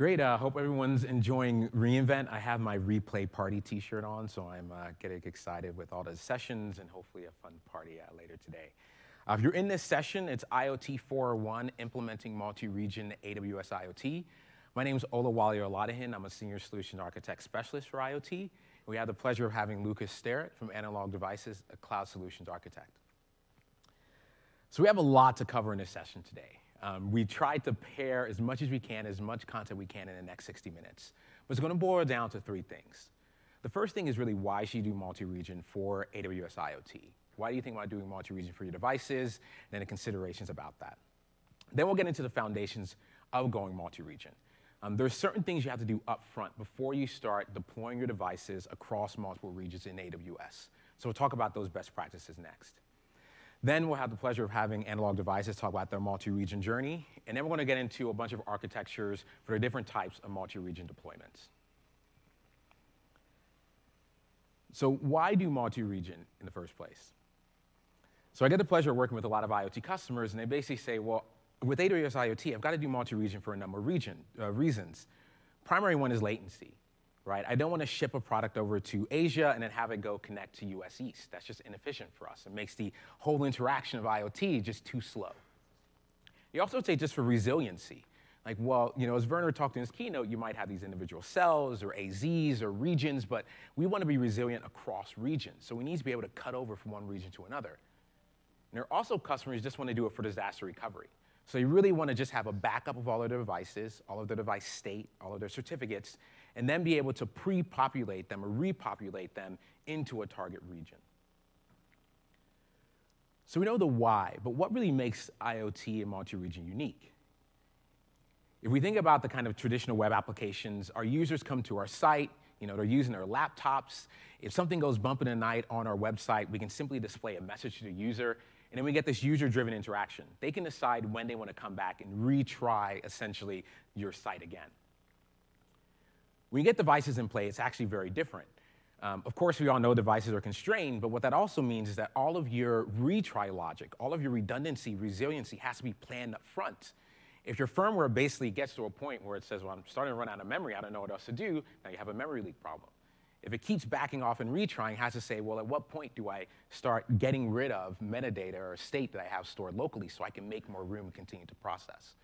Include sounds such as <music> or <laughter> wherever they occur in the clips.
Great. I uh, hope everyone's enjoying reInvent. I have my replay party T-shirt on, so I'm uh, getting excited with all the sessions and hopefully a fun party uh, later today. Uh, if you're in this session, it's IoT 401, implementing multi-region AWS IoT. My name is Olawale Oladehin. I'm a senior solution architect specialist for IoT. We have the pleasure of having Lucas Sterrett from Analog Devices, a cloud solutions architect. So we have a lot to cover in this session today. Um, we tried to pair as much as we can, as much content we can in the next 60 minutes. But it's going to boil down to three things. The first thing is really why should you do multi-region for AWS IoT? Why do you think about doing multi-region for your devices? And then the considerations about that. Then we'll get into the foundations of going multi-region. Um, are certain things you have to do up front before you start deploying your devices across multiple regions in AWS. So we'll talk about those best practices next. Then we'll have the pleasure of having Analog Devices talk about their multi-region journey. And then we're going to get into a bunch of architectures for the different types of multi-region deployments. So why do multi-region in the first place? So I get the pleasure of working with a lot of IoT customers, and they basically say, well, with AWS IoT, I've got to do multi-region for a number of region, uh, reasons. Primary one is latency, right? I don't want to ship a product over to Asia and then have it go connect to US East. That's just inefficient for us. It makes the whole interaction of IoT just too slow. You also say just for resiliency. Like, well, you know, as Werner talked in his keynote, you might have these individual cells or AZs or regions, but we want to be resilient across regions. So we need to be able to cut over from one region to another. And there are also customers who just want to do it for disaster recovery. So you really want to just have a backup of all of their devices, all of their device state, all of their certificates, and then be able to pre-populate them or repopulate them into a target region. So we know the why, but what really makes IoT and multi-region unique? If we think about the kind of traditional web applications, our users come to our site, you know, they're using their laptops. If something goes bump in the night on our website, we can simply display a message to the user and then we get this user-driven interaction. They can decide when they want to come back and retry, essentially, your site again. When you get devices in play, it's actually very different. Um, of course, we all know devices are constrained, but what that also means is that all of your retry logic, all of your redundancy, resiliency has to be planned up front. If your firmware basically gets to a point where it says, well, I'm starting to run out of memory, I don't know what else to do, now you have a memory leak problem. If it keeps backing off and retrying, has to say, well, at what point do I start getting rid of metadata or state that I have stored locally so I can make more room and continue to process?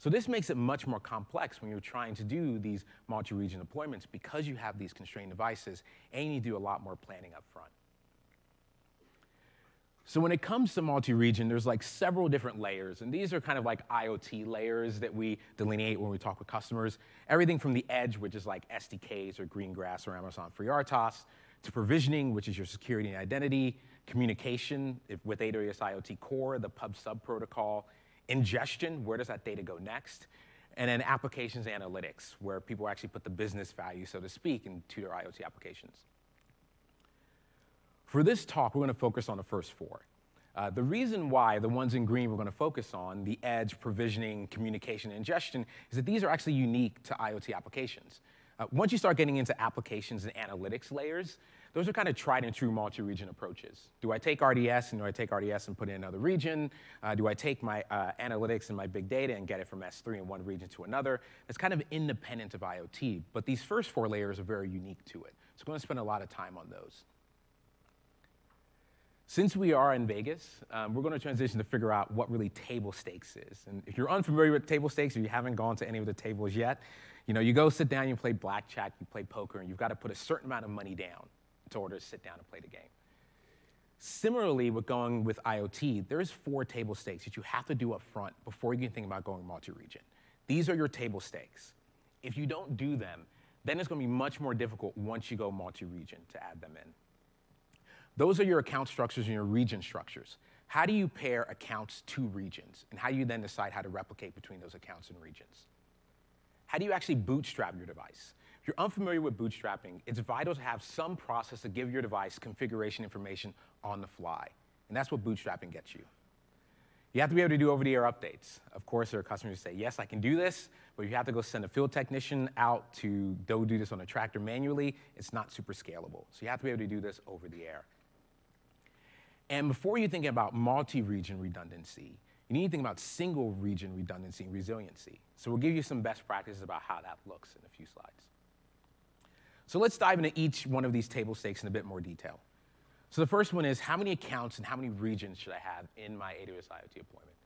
So this makes it much more complex when you're trying to do these multi-region deployments because you have these constrained devices and you need to do a lot more planning up front. So when it comes to multi-region, there's like several different layers, and these are kind of like IoT layers that we delineate when we talk with customers. Everything from the edge, which is like SDKs or Greengrass or Amazon FreeRTOS, to provisioning, which is your security and identity, communication with AWS IoT Core, the pub sub protocol, ingestion, where does that data go next, and then applications analytics, where people actually put the business value, so to speak, into their IoT applications. For this talk, we're going to focus on the first four. Uh, the reason why the ones in green we're going to focus on, the edge, provisioning, communication, ingestion, is that these are actually unique to IoT applications. Uh, once you start getting into applications and analytics layers, those are kind of tried and true multi-region approaches. Do I take RDS and do I take RDS and put it in another region? Uh, do I take my uh, analytics and my big data and get it from S3 in one region to another? It's kind of independent of IoT, but these first four layers are very unique to it. So I'm going to spend a lot of time on those. Since we are in Vegas, um, we're going to transition to figure out what really table stakes is. And if you're unfamiliar with table stakes, or you haven't gone to any of the tables yet, you know, you go sit down, you play blackjack, you play poker, and you've got to put a certain amount of money down order to sit down and play the game. Similarly, with going with IoT, there's four table stakes that you have to do up front before you can think about going multi-region. These are your table stakes. If you don't do them, then it's going to be much more difficult once you go multi-region to add them in. Those are your account structures and your region structures. How do you pair accounts to regions? And how do you then decide how to replicate between those accounts and regions? How do you actually bootstrap your device? If you're unfamiliar with bootstrapping, it's vital to have some process to give your device configuration information on the fly. And that's what bootstrapping gets you. You have to be able to do over-the-air updates. Of course, there are customers who say, yes, I can do this, but you have to go send a field technician out to go do this on a tractor manually. It's not super scalable. So you have to be able to do this over the air. And before you think about multi-region redundancy, you need to think about single region redundancy and resiliency. So we'll give you some best practices about how that looks in a few slides. So let's dive into each one of these table stakes in a bit more detail. So the first one is how many accounts and how many regions should I have in my AWS IoT deployment?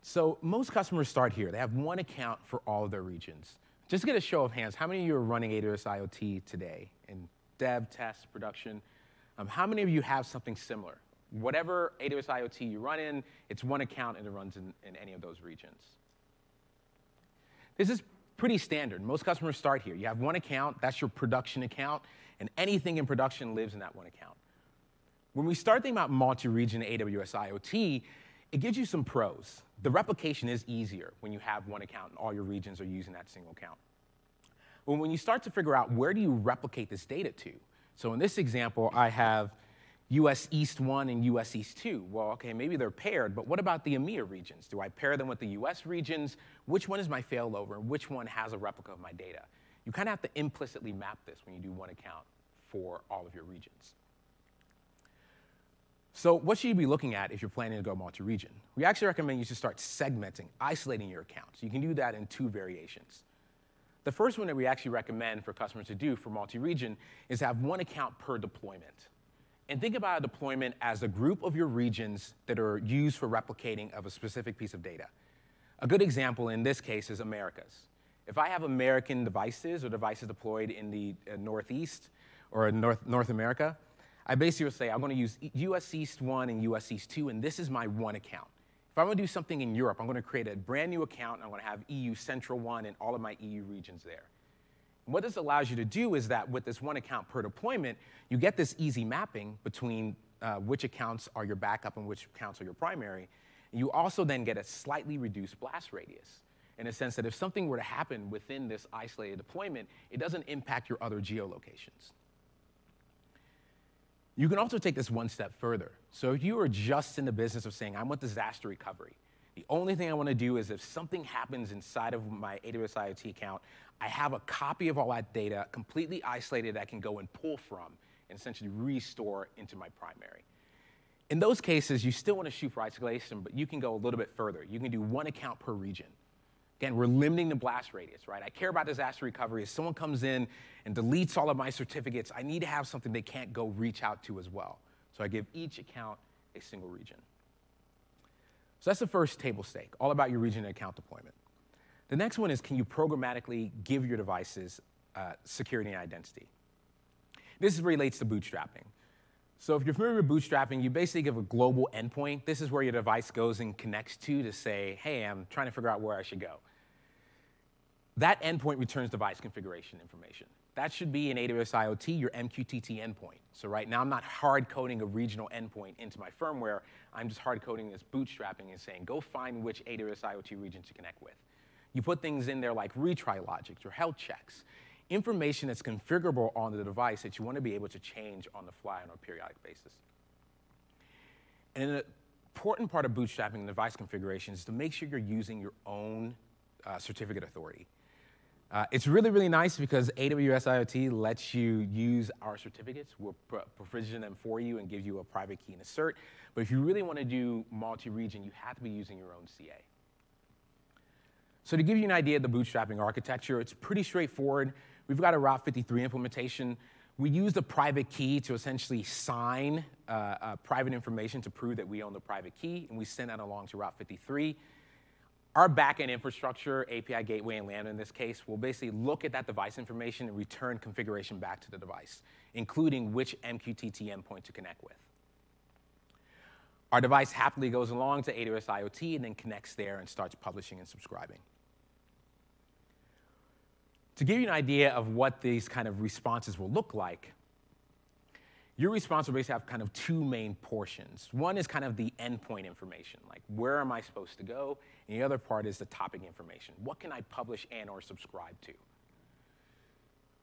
So most customers start here. They have one account for all of their regions. Just to get a show of hands, how many of you are running AWS IoT today in dev, test, production? Um, how many of you have something similar? Whatever AWS IoT you run in, it's one account and it runs in, in any of those regions. This is pretty standard. Most customers start here. You have one account, that's your production account, and anything in production lives in that one account. When we start thinking about multi-region AWS IoT, it gives you some pros. The replication is easier when you have one account and all your regions are using that single account. But when you start to figure out where do you replicate this data to, so in this example, I have US East 1 and US East 2. Well, okay, maybe they're paired, but what about the EMEA regions? Do I pair them with the US regions? Which one is my failover and which one has a replica of my data? You kind of have to implicitly map this when you do one account for all of your regions. So what should you be looking at if you're planning to go multi-region? We actually recommend you should start segmenting, isolating your accounts. You can do that in two variations. The first one that we actually recommend for customers to do for multi-region is have one account per deployment. And think about a deployment as a group of your regions that are used for replicating of a specific piece of data. A good example in this case is Americas. If I have American devices or devices deployed in the uh, Northeast or North, North America, I basically say I'm going to use US East 1 and US East 2, and this is my one account. If I'm going to do something in Europe, I'm going to create a brand new account, and I'm going to have EU Central 1 and all of my EU regions there. What this allows you to do is that with this one account per deployment, you get this easy mapping between uh, which accounts are your backup and which accounts are your primary. And you also then get a slightly reduced blast radius in a sense that if something were to happen within this isolated deployment, it doesn't impact your other geolocations. You can also take this one step further. So if you are just in the business of saying, I want disaster recovery, the only thing I want to do is if something happens inside of my AWS IoT account, I have a copy of all that data completely isolated that I can go and pull from and essentially restore into my primary. In those cases, you still want to shoot for isolation, but you can go a little bit further. You can do one account per region. Again, we're limiting the blast radius, right? I care about disaster recovery. If someone comes in and deletes all of my certificates, I need to have something they can't go reach out to as well. So I give each account a single region. So that's the first table stake, all about your region and account deployment. The next one is can you programmatically give your devices uh, security and identity? This relates to bootstrapping. So if you're familiar with bootstrapping, you basically give a global endpoint. This is where your device goes and connects to to say, hey, I'm trying to figure out where I should go. That endpoint returns device configuration information. That should be in AWS IoT, your MQTT endpoint. So right now, I'm not hard coding a regional endpoint into my firmware. I'm just hard coding this bootstrapping and saying, go find which AWS IoT region to connect with. You put things in there like retry logic, your health checks, information that's configurable on the device that you want to be able to change on the fly on a periodic basis. And an important part of bootstrapping the device configuration is to make sure you're using your own uh, certificate authority. Uh, it's really, really nice because AWS IoT lets you use our certificates. We'll provision them for you and give you a private key and a cert. But if you really want to do multi-region, you have to be using your own CA. So to give you an idea of the bootstrapping architecture, it's pretty straightforward. We've got a Route 53 implementation. We use the private key to essentially sign uh, uh, private information to prove that we own the private key, and we send that along to Route 53. Our backend infrastructure, API gateway and Lambda in this case, will basically look at that device information and return configuration back to the device, including which MQTT endpoint to connect with. Our device happily goes along to AWS IoT and then connects there and starts publishing and subscribing. To give you an idea of what these kind of responses will look like, your response will basically have kind of two main portions. One is kind of the endpoint information, like where am I supposed to go? And the other part is the topic information. What can I publish and or subscribe to?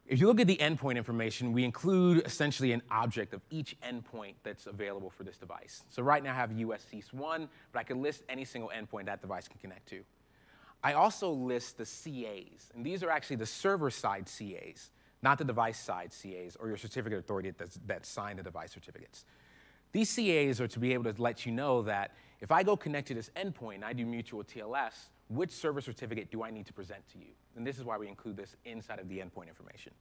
If you look at the endpoint information, we include essentially an object of each endpoint that's available for this device. So right now I have US 1, but I can list any single endpoint that device can connect to. I also list the CAs, and these are actually the server-side CAs, not the device-side CAs or your certificate authority that, that sign the device certificates. These CAs are to be able to let you know that if I go connect to this endpoint and I do mutual TLS, which server certificate do I need to present to you? And this is why we include this inside of the endpoint information.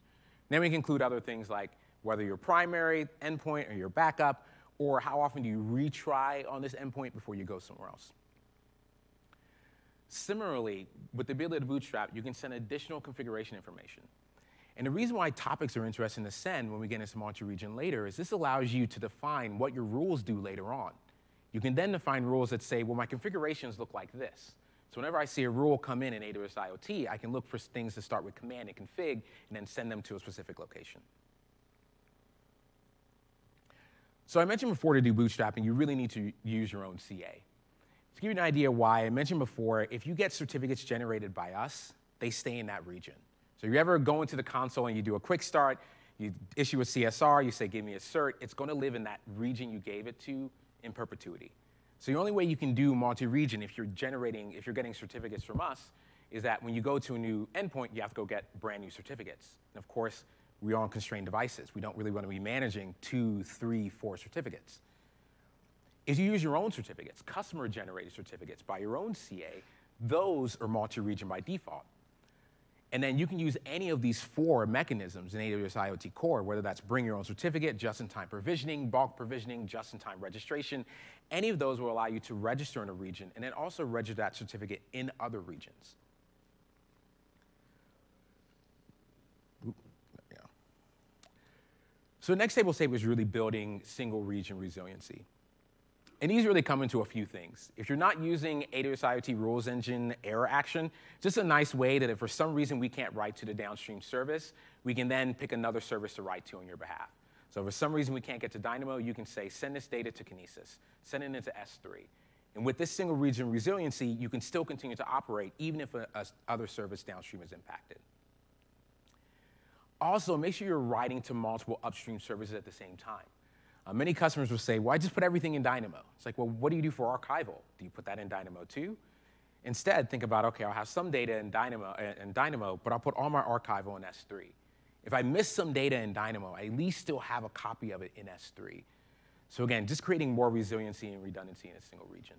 Then we can include other things like whether your primary endpoint or your backup, or how often do you retry on this endpoint before you go somewhere else. Similarly, with the ability to bootstrap, you can send additional configuration information. And the reason why topics are interesting to send when we get into multi-region later is this allows you to define what your rules do later on. You can then define rules that say, well, my configurations look like this. So whenever I see a rule come in in AWS IoT, I can look for things to start with command and config and then send them to a specific location. So I mentioned before to do bootstrapping, you really need to use your own CA. To give you an idea why, I mentioned before, if you get certificates generated by us, they stay in that region. So you ever go into the console and you do a quick start, you issue a CSR, you say, give me a cert, it's gonna live in that region you gave it to in perpetuity. So the only way you can do multi-region if you're generating, if you're getting certificates from us, is that when you go to a new endpoint, you have to go get brand new certificates. And of course, we're on constrained devices. We don't really want to be managing two, three, four certificates. If you use your own certificates, customer generated certificates by your own CA, those are multi-region by default. And then you can use any of these four mechanisms in AWS IoT Core, whether that's bring your own certificate, just-in-time provisioning, bulk provisioning, just-in-time registration. Any of those will allow you to register in a region and then also register that certificate in other regions. So the next table state is really building single region resiliency. And these really come into a few things. If you're not using AWS IoT Rules Engine error action, just a nice way that if for some reason we can't write to the downstream service, we can then pick another service to write to on your behalf. So for some reason we can't get to Dynamo, you can say, send this data to Kinesis, send it into S3. And with this single region resiliency, you can still continue to operate even if a other service downstream is impacted. Also, make sure you're writing to multiple upstream services at the same time. Uh, many customers will say, well, I just put everything in Dynamo. It's like, well, what do you do for archival? Do you put that in Dynamo too? Instead, think about, okay, I'll have some data in Dynamo, uh, in Dynamo, but I'll put all my archival in S3. If I miss some data in Dynamo, I at least still have a copy of it in S3. So again, just creating more resiliency and redundancy in a single region.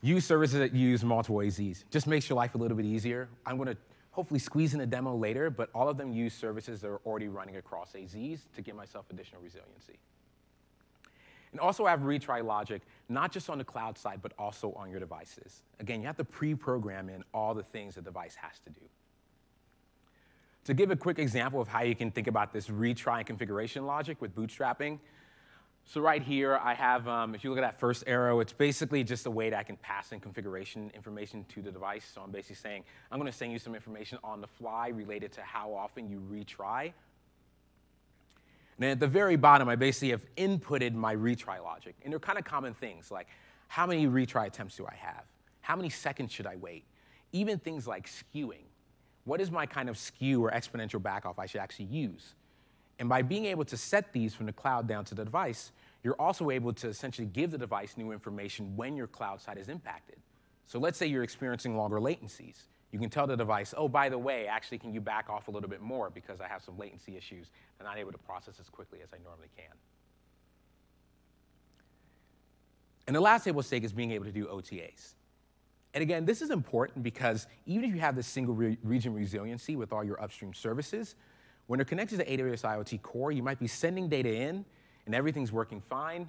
Use services that use multiple AZs. Just makes your life a little bit easier. I'm going to hopefully squeeze in a demo later, but all of them use services that are already running across AZs to give myself additional resiliency. And also I have retry logic, not just on the cloud side, but also on your devices. Again, you have to pre-program in all the things the device has to do. To give a quick example of how you can think about this retry and configuration logic with bootstrapping, so right here, I have, um, if you look at that first arrow, it's basically just a way that I can pass in configuration information to the device. So I'm basically saying, I'm gonna send you some information on the fly related to how often you retry. And then at the very bottom, I basically have inputted my retry logic. And they're kind of common things like, how many retry attempts do I have? How many seconds should I wait? Even things like skewing. What is my kind of skew or exponential backoff I should actually use? And by being able to set these from the cloud down to the device, you're also able to essentially give the device new information when your cloud side is impacted. So let's say you're experiencing longer latencies. You can tell the device, oh, by the way, actually, can you back off a little bit more because I have some latency issues and I'm not able to process as quickly as I normally can. And the last table stake is being able to do OTAs. And again, this is important because even if you have this single re region resiliency with all your upstream services, when they're connected to AWS IoT Core, you might be sending data in and everything's working fine.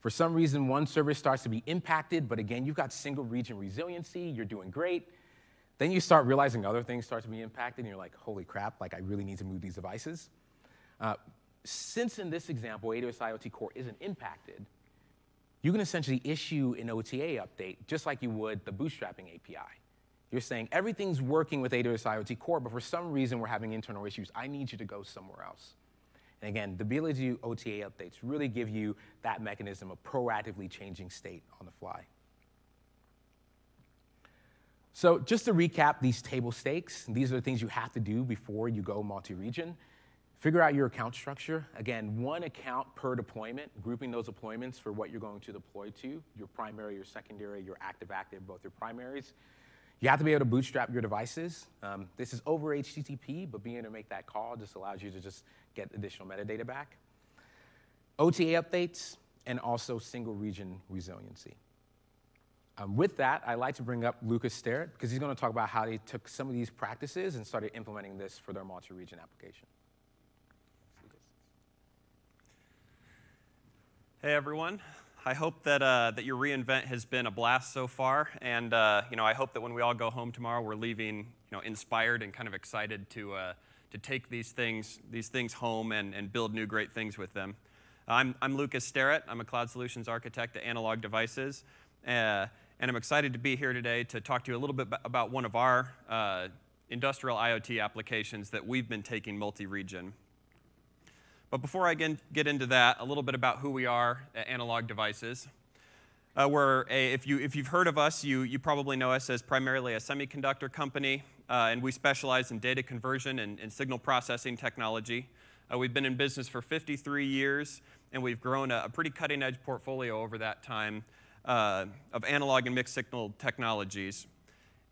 For some reason, one service starts to be impacted, but again, you've got single region resiliency, you're doing great. Then you start realizing other things start to be impacted, and you're like, holy crap, like I really need to move these devices. Uh, since in this example, AWS IoT Core isn't impacted, you can essentially issue an OTA update just like you would the bootstrapping API. You're saying everything's working with AWS IoT Core, but for some reason we're having internal issues. I need you to go somewhere else. And again, the ability to do OTA updates really give you that mechanism of proactively changing state on the fly. So just to recap these table stakes, these are the things you have to do before you go multi-region. Figure out your account structure. Again, one account per deployment, grouping those deployments for what you're going to deploy to, your primary, your secondary, your active-active, both your primaries. You have to be able to bootstrap your devices. Um, this is over HTTP, but being able to make that call just allows you to just get additional metadata back. OTA updates, and also single region resiliency. Um, with that, I'd like to bring up Lucas Sterrett because he's going to talk about how they took some of these practices and started implementing this for their multi-region application. Hey everyone. I hope that, uh, that your reInvent has been a blast so far, and uh, you know, I hope that when we all go home tomorrow, we're leaving you know, inspired and kind of excited to, uh, to take these things, these things home and, and build new great things with them. I'm, I'm Lucas Sterrett. I'm a cloud solutions architect at Analog Devices. Uh, and I'm excited to be here today to talk to you a little bit about one of our uh, industrial IoT applications that we've been taking multi-region. But before I get into that, a little bit about who we are at Analog Devices. Uh, we're a, if, you, if you've heard of us, you, you probably know us as primarily a semiconductor company, uh, and we specialize in data conversion and, and signal processing technology. Uh, we've been in business for 53 years, and we've grown a, a pretty cutting edge portfolio over that time uh, of analog and mixed signal technologies.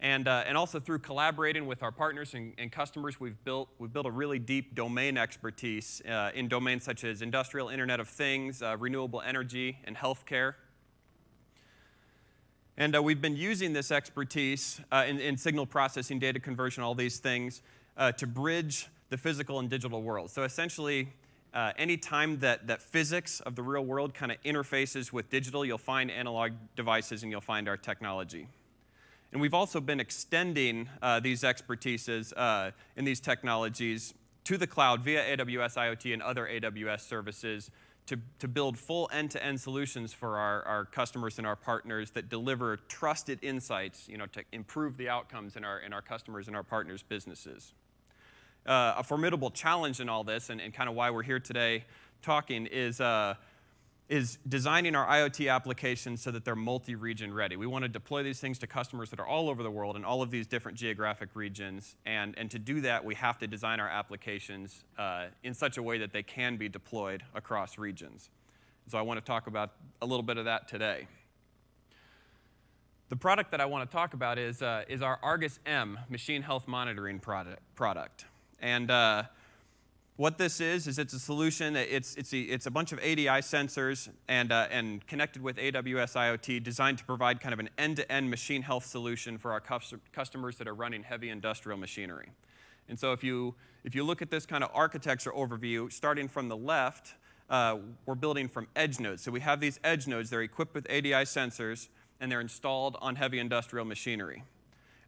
And, uh, and also through collaborating with our partners and, and, customers, we've built, we've built a really deep domain expertise uh, in domains such as industrial Internet of Things, uh, renewable energy, and healthcare. And uh, we've been using this expertise uh, in, in, signal processing, data conversion, all these things, uh, to bridge the physical and digital world. So essentially, uh, anytime that, that physics of the real world kind of interfaces with digital, you'll find analog devices and you'll find our technology. And we've also been extending uh, these expertises uh, in these technologies to the cloud via AWS IoT and other AWS services to, to build full end-to-end solutions for our, our customers and our partners that deliver trusted insights you know, to improve the outcomes in our, in our customers and our partners' businesses. Uh, a formidable challenge in all this, and, and kind of why we're here today talking, is, uh, is designing our IoT applications so that they're multi-region ready. We want to deploy these things to customers that are all over the world in all of these different geographic regions, and, and to do that, we have to design our applications uh, in such a way that they can be deployed across regions. So I want to talk about a little bit of that today. The product that I want to talk about is, uh, is our Argus M machine health monitoring product. product. And uh, what this is, is it's a solution, it's, it's, a, it's a bunch of ADI sensors and, uh, and connected with AWS IoT designed to provide kind of an end-to-end machine health solution for our customers that are running heavy industrial machinery. And so if you, if you look at this kind of architecture overview, starting from the left, uh, we're building from edge nodes. So we have these edge nodes, they're equipped with ADI sensors, and they're installed on heavy industrial machinery.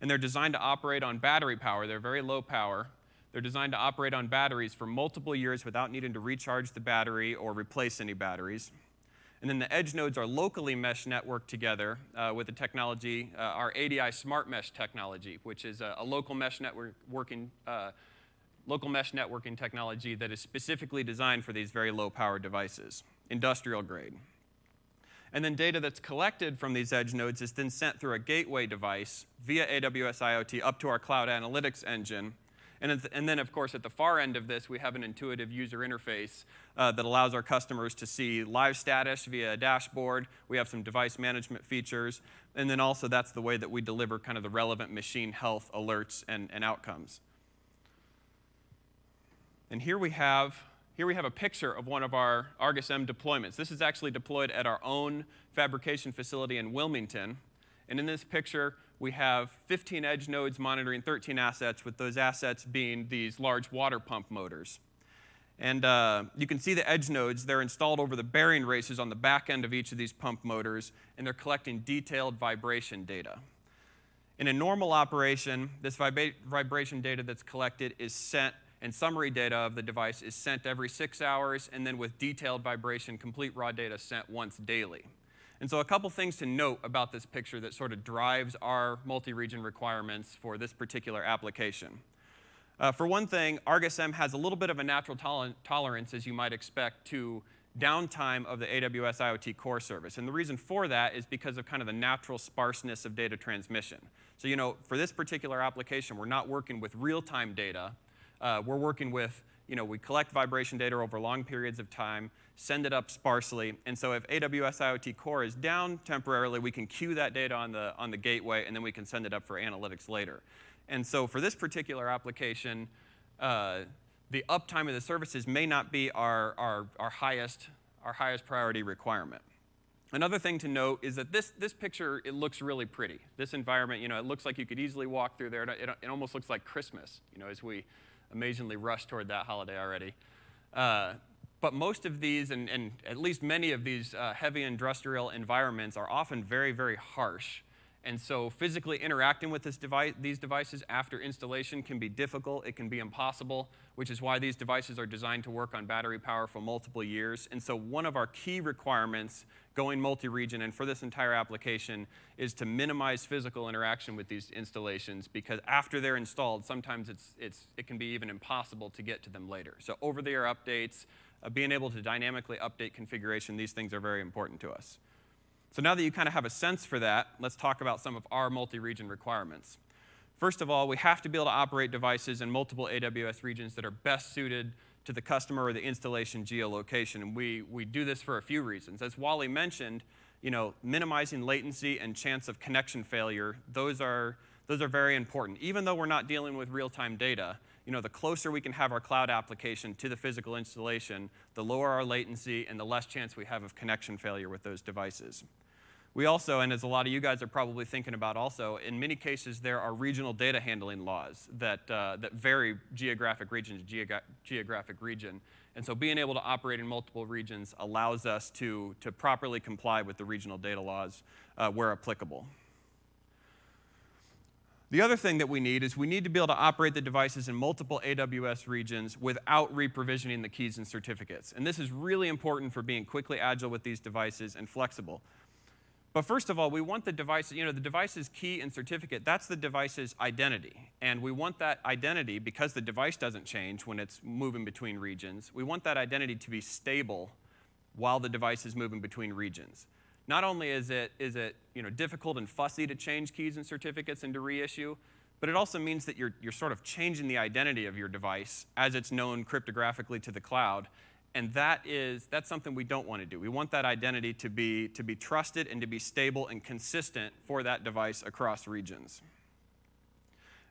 And they're designed to operate on battery power. They're very low power, they're designed to operate on batteries for multiple years without needing to recharge the battery or replace any batteries. And then the edge nodes are locally mesh networked together uh, with the technology, uh, our ADI Smart Mesh technology, which is a, a local mesh network working, uh, local mesh networking technology that is specifically designed for these very low power devices, industrial grade. And then data that's collected from these edge nodes is then sent through a gateway device via AWS IoT up to our cloud analytics engine, and, and then, of course, at the far end of this, we have an intuitive user interface uh, that allows our customers to see live status via a dashboard. We have some device management features. And then also, that's the way that we deliver kind of the relevant machine health alerts and, and outcomes. And here we have here we have a picture of one of our Argus M deployments. This is actually deployed at our own fabrication facility in Wilmington. And in this picture, we have 15 edge nodes monitoring 13 assets, with those assets being these large water pump motors. And uh, you can see the edge nodes, they're installed over the bearing races on the back end of each of these pump motors, and they're collecting detailed vibration data. In a normal operation, this vibra vibration data that's collected is sent, and summary data of the device is sent every six hours, and then with detailed vibration, complete raw data sent once daily. And so a couple things to note about this picture that sort of drives our multi-region requirements for this particular application. Uh, for one thing, Argus M has a little bit of a natural tol tolerance, as you might expect, to downtime of the AWS IoT core service. And the reason for that is because of kind of the natural sparseness of data transmission. So, you know, for this particular application, we're not working with real-time data. Uh, we're working with, you know, we collect vibration data over long periods of time send it up sparsely. And so if AWS IoT Core is down temporarily, we can queue that data on the, on the gateway, and then we can send it up for analytics later. And so for this particular application, uh, the uptime of the services may not be our, our, our highest our highest priority requirement. Another thing to note is that this, this picture, it looks really pretty. This environment, you know, it looks like you could easily walk through there. It, it, it almost looks like Christmas, you know, as we amazingly rush toward that holiday already. Uh, but most of these, and, and, at least many of these uh, heavy industrial environments are often very, very harsh. And so physically interacting with device, these devices after installation can be difficult, it can be impossible, which is why these devices are designed to work on battery power for multiple years. And so one of our key requirements going multi-region and for this entire application is to minimize physical interaction with these installations because after they're installed, sometimes it's, it's, it can be even impossible to get to them later. So over-the-air updates, uh, being able to dynamically update configuration, these things are very important to us. So now that you kind of have a sense for that, let's talk about some of our multi-region requirements. First of all, we have to be able to operate devices in multiple AWS regions that are best suited to the customer or the installation geolocation. And we, we do this for a few reasons. As Wally mentioned, you know, minimizing latency and chance of connection failure, those are, those are very important. Even though we're not dealing with real-time data, you know, the closer we can have our cloud application to the physical installation, the lower our latency and the less chance we have of connection failure with those devices. We also, and as a lot of you guys are probably thinking about also, in many cases there are regional data handling laws that, uh, that vary geographic region to geogra geographic region. And so being able to operate in multiple regions allows us to, to properly comply with the regional data laws uh, where applicable. The other thing that we need is we need to be able to operate the devices in multiple AWS regions without reprovisioning the keys and certificates. And this is really important for being quickly agile with these devices and flexible. But first of all, we want the device, you know, the device's key and certificate, that's the device's identity. And we want that identity, because the device doesn't change when it's moving between regions, we want that identity to be stable while the device is moving between regions. Not only is it, is it you know, difficult and fussy to change keys and certificates and to reissue, but it also means that you're, you're sort of changing the identity of your device as it's known cryptographically to the cloud. And that is, that's something we don't want to do. We want that identity to be, to be trusted and to be stable and consistent for that device across regions.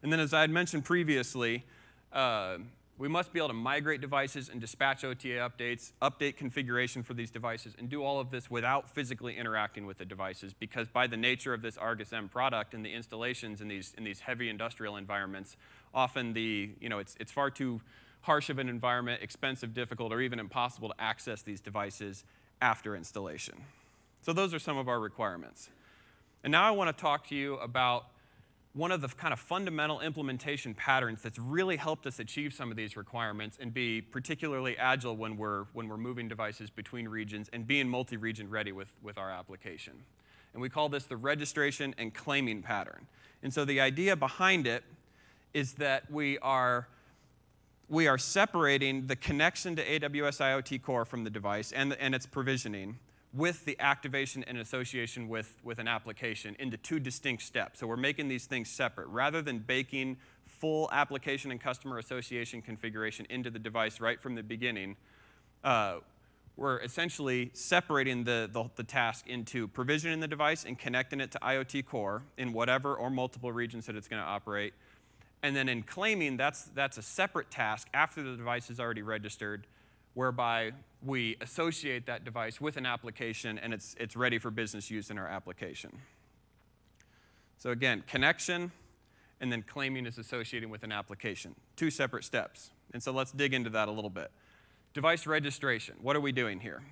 And then as I had mentioned previously, uh, we must be able to migrate devices and dispatch OTA updates, update configuration for these devices, and do all of this without physically interacting with the devices because by the nature of this Argus M product and the installations in these, in these heavy industrial environments, often the, you know, it's, it's far too harsh of an environment, expensive, difficult, or even impossible to access these devices after installation. So those are some of our requirements. And now I want to talk to you about one of the kind of fundamental implementation patterns that's really helped us achieve some of these requirements and be particularly agile when we're, when we're moving devices between regions and being multi-region ready with, with our application. And we call this the registration and claiming pattern. And so the idea behind it is that we are we are separating the connection to AWS IoT Core from the device and, and its provisioning with the activation and association with, with an application into two distinct steps. So we're making these things separate. Rather than baking full application and customer association configuration into the device right from the beginning, uh, we're essentially separating the, the, the, task into provisioning the device and connecting it to IoT Core in whatever or multiple regions that it's going to operate, and then in claiming, that's, that's a separate task after the device is already registered, whereby we associate that device with an application and it's, it's ready for business use in our application. So again, connection and then claiming is associated with an application. Two separate steps. And so let's dig into that a little bit. Device registration, what are we doing here?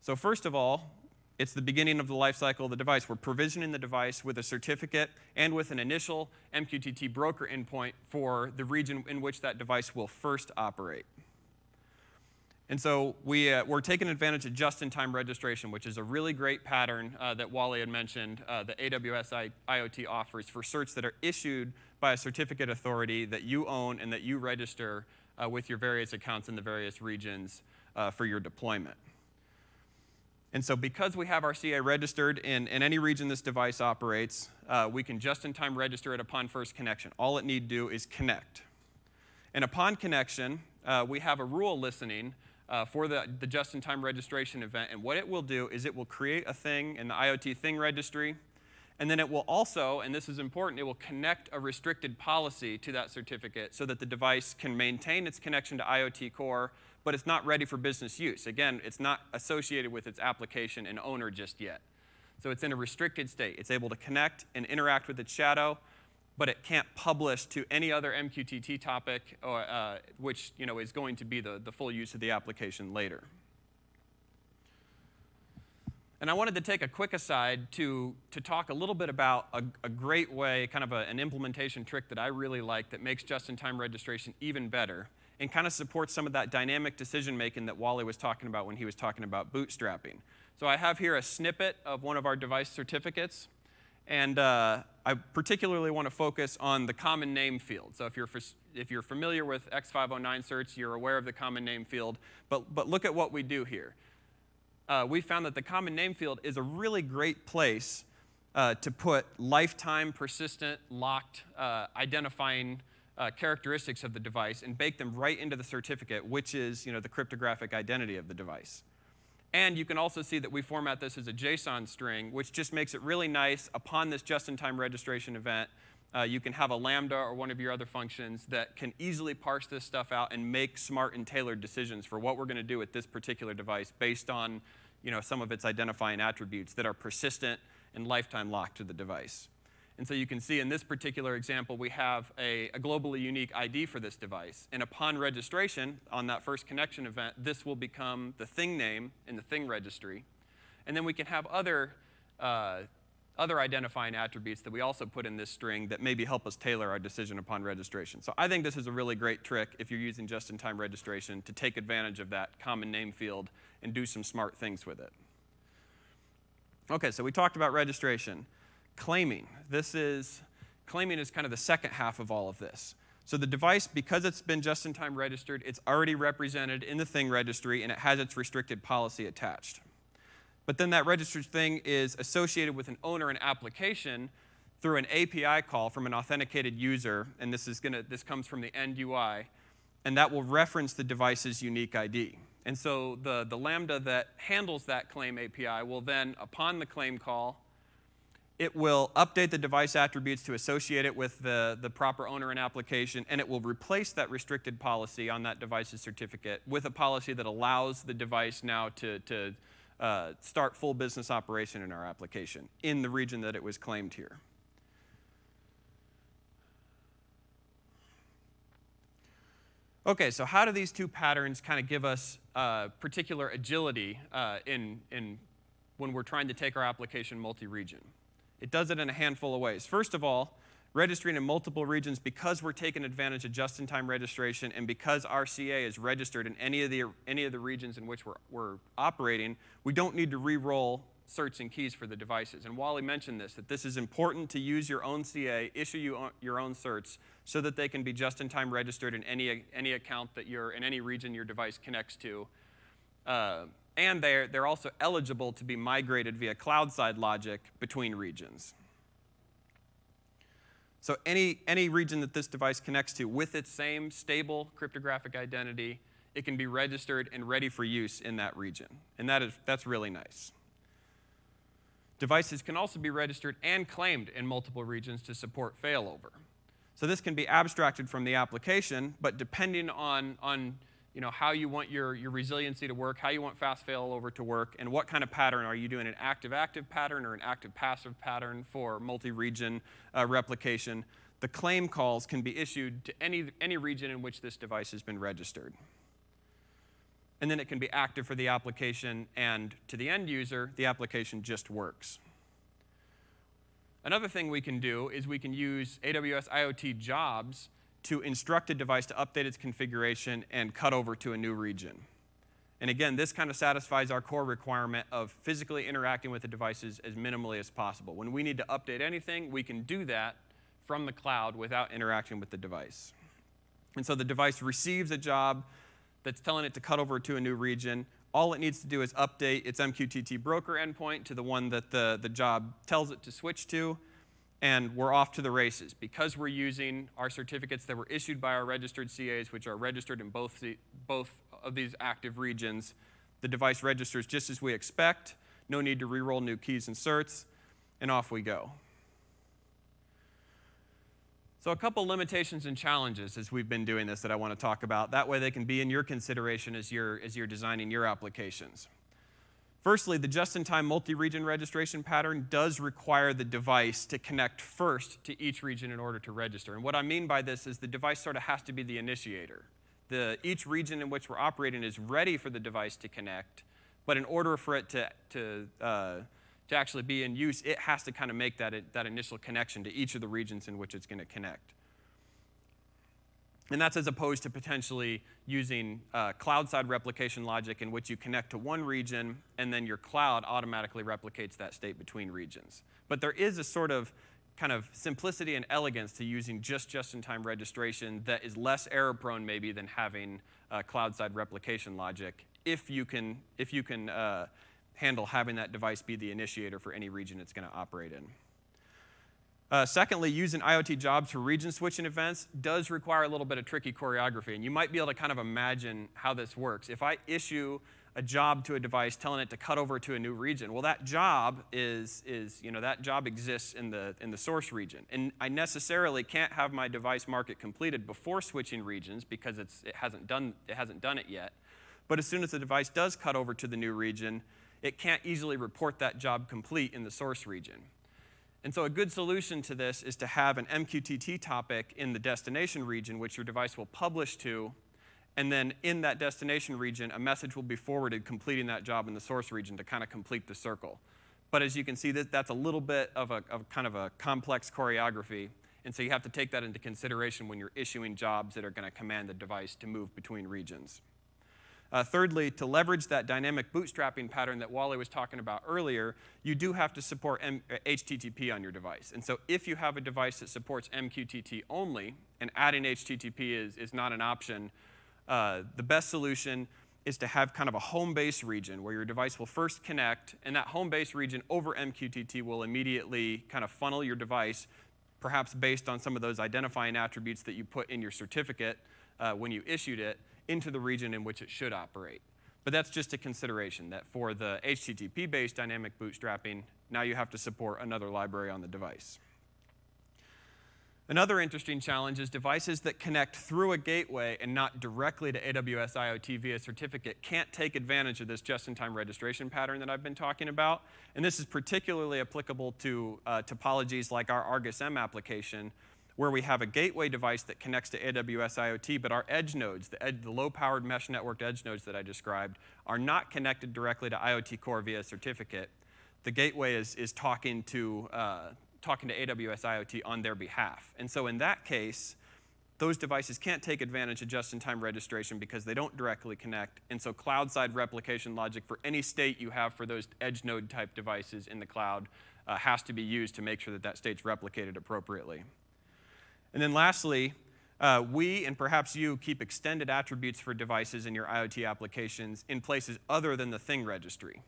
So first of all, it's the beginning of the life cycle of the device. We're provisioning the device with a certificate and with an initial MQTT broker endpoint for the region in which that device will first operate. And so we, uh, we're taking advantage of just-in-time registration, which is a really great pattern uh, that Wally had mentioned uh, that AWS I IoT offers for certs that are issued by a certificate authority that you own and that you register uh, with your various accounts in the various regions uh, for your deployment. And so because we have our CA registered in, in any region this device operates, uh, we can just-in-time register it upon first connection. All it need do is connect. And upon connection, we have a rule listening uh, for the, the just-in-time registration event. And what it will do is it will create a thing in the IoT thing registry, And then it will also, and this is important, it will connect a restricted policy to that certificate so that the device can maintain its connection to IoT Core, but it's not ready for business use. Again, it's not associated with its application and owner just yet. So it's in a restricted state. It's able to connect and interact with its shadow, but it can't publish to any other MQTT topic, or, uh, which you know, is going to be the, the full use of the application later. And I wanted to take a quick aside to, to talk a little bit about a, a great way, kind of a, an implementation trick that I really like that makes just-in-time registration even better and kind of supports some of that dynamic decision making that Wally was talking about when he was talking about bootstrapping. So I have here a snippet of one of our device certificates. And uh, I particularly want to focus on the common name field. So if you're, if you're familiar with X509 certs, you're aware of the common name field. But, but look at what we do here uh, we found that the common name field is a really great place uh, to put lifetime, persistent, locked, uh, identifying uh, characteristics of the device and bake them right into the certificate, which is you know, the cryptographic identity of the device. And you can also see that we format this as a JSON string, which just makes it really nice upon this just-in-time registration event uh, you can have a Lambda or one of your other functions that can easily parse this stuff out and make smart and tailored decisions for what we're going to do with this particular device based on you know, some of its identifying attributes that are persistent and lifetime locked to the device. And so you can see in this particular example, we have a, a, globally unique ID for this device. And upon registration on that first connection event, this will become the thing name in the thing registry. And then we can have other uh, other identifying attributes that we also put in this string that maybe help us tailor our decision upon registration. So I think this is a really great trick if you're using just-in-time registration to take advantage of that common name field and do some smart things with it. Okay, so we talked about registration. Claiming. This is, claiming is kind of the second half of all of this. So the device, because it's been just-in-time registered, it's already represented in the thing registry and it has its restricted policy attached. But then that registered thing is associated with an owner and application through an API call from an authenticated user, and this is gonna this comes from the end UI, and that will reference the device's unique ID. And so the, the Lambda that handles that claim API will then, upon the claim call, it will update the device attributes to associate it with the, the proper owner and application, and it will replace that restricted policy on that device's certificate with a policy that allows the device now to, to uh, start full business operation in our application in the region that it was claimed here. Okay, so how do these two patterns kind of give us uh, particular agility uh, in, in when we're trying to take our application multi-region? It does it in a handful of ways. First of all, registering in multiple regions because we're taking advantage of just-in-time registration and because our CA is registered in any of the, any of the regions in which we're, we're operating, we don't need to re-roll certs and keys for the devices. And Wally mentioned this, that this is important to use your own CA, issue you your own certs, so that they can be just-in-time registered in any, any account that you're, in any region your device connects to. Uh, and they're, they're also eligible to be migrated via cloud-side logic between regions. So any, any region that this device connects to with its same stable cryptographic identity, it can be registered and ready for use in that region. And that is, that's really nice. Devices can also be registered and claimed in multiple regions to support failover. So this can be abstracted from the application, but depending on, on you know, how you want your, your resiliency to work, how you want fast failover to work, and what kind of pattern are you doing, an active-active pattern or an active-passive pattern for multi-region uh, replication. The claim calls can be issued to any, any region in which this device has been registered. And then it can be active for the application, and to the end user, the application just works. Another thing we can do is we can use AWS IoT jobs to instruct a device to update its configuration and cut over to a new region. And again, this kind of satisfies our core requirement of physically interacting with the devices as minimally as possible. When we need to update anything, we can do that from the cloud without interacting with the device. And so the device receives a job that's telling it to cut over to a new region. All it needs to do is update its MQTT broker endpoint to the one that the, the job tells it to switch to, and we're off to the races. Because we're using our certificates that were issued by our registered CAs, which are registered in both, the, both of these active regions, the device registers just as we expect. No need to re-roll new keys and certs, and off we go. So a couple limitations and challenges as we've been doing this that I want to talk about. That way they can be in your consideration as you're, as you're designing your applications. Firstly, the just in time multi region registration pattern does require the device to connect first to each region in order to register. And what I mean by this is the device sort of has to be the initiator. The, each region in which we're operating is ready for the device to connect, but in order for it to, to uh, to actually be in use, it has to kind of make that, that initial connection to each of the regions in which it's going to connect. And that's as opposed to potentially using uh, cloud side replication logic in which you connect to one region and then your cloud automatically replicates that state between regions. But there is a sort of kind of simplicity and elegance to using just just in time registration that is less error prone maybe than having uh, cloud side replication logic if you can, if you can uh, handle having that device be the initiator for any region it's going to operate in. Uh, secondly, using IoT jobs for region switching events does require a little bit of tricky choreography, and you might be able to kind of imagine how this works. If I issue a job to a device telling it to cut over to a new region, well, that job is, is you know, that job exists in the, in the source region. And I necessarily can't have my device market completed before switching regions because it's, it, hasn't done, it hasn't done it yet. But as soon as the device does cut over to the new region, it can't easily report that job complete in the source region. And so a good solution to this is to have an MQTT topic in the destination region, which your device will publish to, and then in that destination region, a message will be forwarded completing that job in the source region to kind of complete the circle. But as you can see, that's a little bit of a of kind of a complex choreography. And so you have to take that into consideration when you're issuing jobs that are going to command the device to move between regions. Uh, thirdly, to leverage that dynamic bootstrapping pattern that Wally was talking about earlier, you do have to support M HTTP on your device. And so if you have a device that supports MQTT only, and adding HTTP is, is not an option, uh, the best solution is to have kind of a home base region where your device will first connect, and that home base region over MQTT will immediately kind of funnel your device, perhaps based on some of those identifying attributes that you put in your certificate uh, when you issued it, into the region in which it should operate. But that's just a consideration that for the HTTP-based dynamic bootstrapping, now you have to support another library on the device. Another interesting challenge is devices that connect through a gateway and not directly to AWS IoT via certificate can't take advantage of this just-in-time registration pattern that I've been talking about. And this is particularly applicable to uh, topologies like our Argus M application, where we have a gateway device that connects to AWS IoT, but our edge nodes, the, ed the low-powered mesh networked edge nodes that I described, are not connected directly to IoT Core via a certificate. The gateway is, is talking, to, uh, talking to AWS IoT on their behalf. And so in that case, those devices can't take advantage of just-in-time registration because they don't directly connect. And so cloud-side replication logic for any state you have for those edge node type devices in the cloud uh, has to be used to make sure that that state's replicated appropriately. And then lastly, uh, we and perhaps you keep extended attributes for devices in your IoT applications in places other than the thing registry.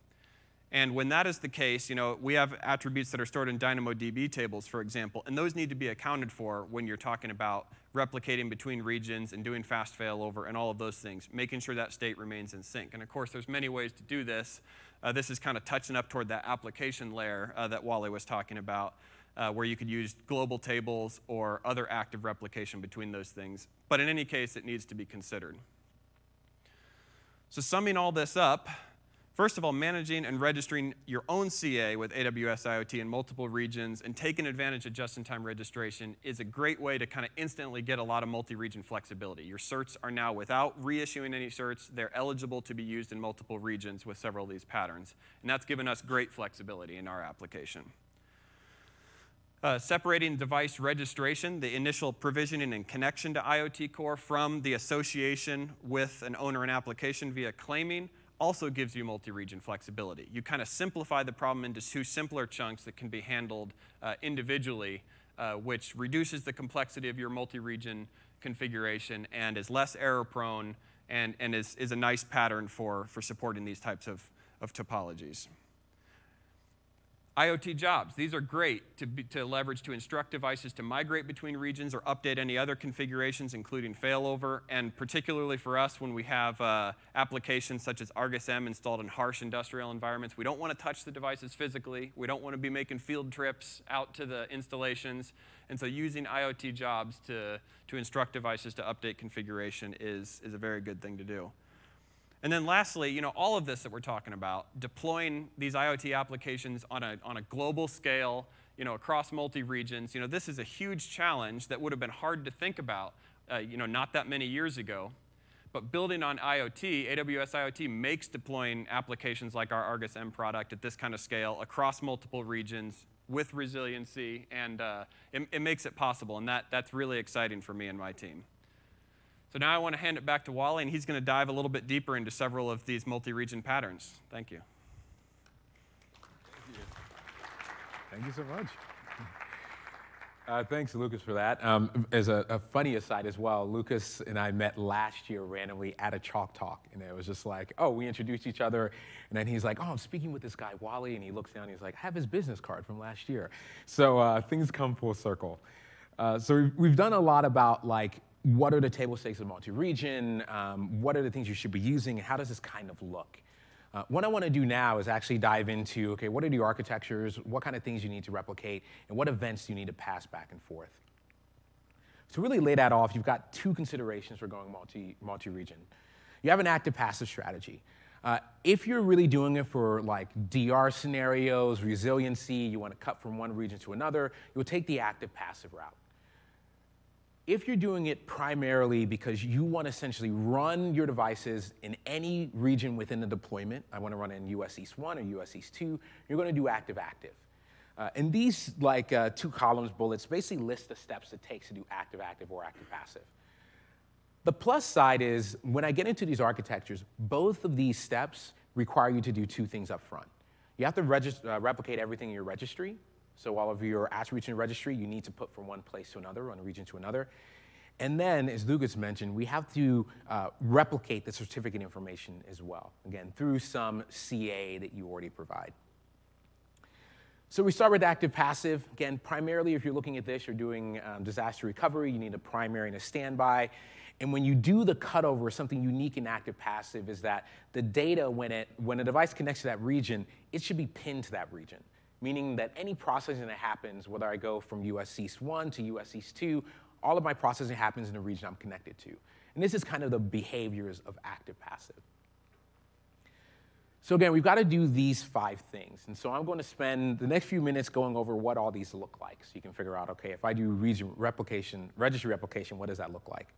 And when that is the case, you know, we have attributes that are stored in DynamoDB tables, for example, and those need to be accounted for when you're talking about replicating between regions and doing fast failover and all of those things, making sure that state remains in sync. And of course, there's many ways to do this. Uh, this is kind of touching up toward that application layer uh, that Wally was talking about uh, where you could use global tables or other active replication between those things. But in any case, it needs to be considered. So, summing all this up, first of all, managing and registering your own CA with AWS IoT in multiple regions and taking advantage of just in time registration is a great way to kind of instantly get a lot of multi region flexibility. Your certs are now, without reissuing any certs, they're eligible to be used in multiple regions with several of these patterns. And that's given us great flexibility in our application. Uh, separating device registration, the initial provisioning and connection to IoT Core from the association with an owner and application via claiming also gives you multi-region flexibility. You kind of simplify the problem into two simpler chunks that can be handled uh, individually, uh, which reduces the complexity of your multi-region configuration and is less error prone and, and is, is a nice pattern for, for supporting these types of, of topologies. IoT jobs, these are great to, be, to leverage to instruct devices to migrate between regions or update any other configurations, including failover, and particularly for us when we have uh, applications such as Argus M installed in harsh industrial environments. We don't want to touch the devices physically. We don't want to be making field trips out to the installations. And so using IoT jobs to, to instruct devices to update configuration is, is a very good thing to do. And then lastly, you know, all of this that we're talking about, deploying these IoT applications on a, on a global scale, you know, across multi-regions, you know, this is a huge challenge that would have been hard to think about, uh, you know, not that many years ago. But building on IoT, AWS IoT makes deploying applications like our Argus M product at this kind of scale across multiple regions with resiliency, and uh, it, it makes it possible. And that, that's really exciting for me and my team. So now I want to hand it back to Wally, and he's going to dive a little bit deeper into several of these multi-region patterns. Thank you. Thank you so much. Uh, thanks, Lucas, for that. Um, as a, a, funny aside as well, Lucas and I met last year randomly at a Chalk Talk, and it was just like, oh, we introduced each other, and then he's like, oh, I'm speaking with this guy Wally, and he looks down, and he's like, I have his business card from last year. So uh, things come full circle. Uh, so we've, we've done a lot about like what are the table stakes of multi-region, um, what are the things you should be using, and how does this kind of look? Uh, what I want to do now is actually dive into, okay, what are the architectures, what kind of things you need to replicate, and what events you need to pass back and forth? To really lay that off, you've got two considerations for going multi, multi-region. You have an active passive strategy. Uh, if you're really doing it for like DR scenarios, resiliency, you want to cut from one region to another, you'll take the active passive route if you're doing it primarily because you want to essentially run your devices in any region within the deployment, I want to run in US East 1 or US East 2, you're going to do active-active. Uh, and these like uh, two columns bullets basically list the steps it takes to do active-active or active-passive. The plus side is when I get into these architectures, both of these steps require you to do two things up front. You have to uh, replicate everything in your registry, so all of your attributes in registry, you need to put from one place to another, one region to another. And then, as Lucas mentioned, we have to uh, replicate the certificate information as well, again, through some CA that you already provide. So we start with active passive. Again, primarily if you're looking at this, you're doing um, disaster recovery, you need a primary and a standby. And when you do the cutover, something unique in active passive is that the data, when, it, when a device connects to that region, it should be pinned to that region meaning that any processing that happens, whether I go from US East 1 to US East 2, all of my processing happens in the region I'm connected to. And this is kind of the behaviors of active passive. So again, we've got to do these five things. And so I'm going to spend the next few minutes going over what all these look like. So you can figure out, okay, if I do region replication, registry replication, what does that look like?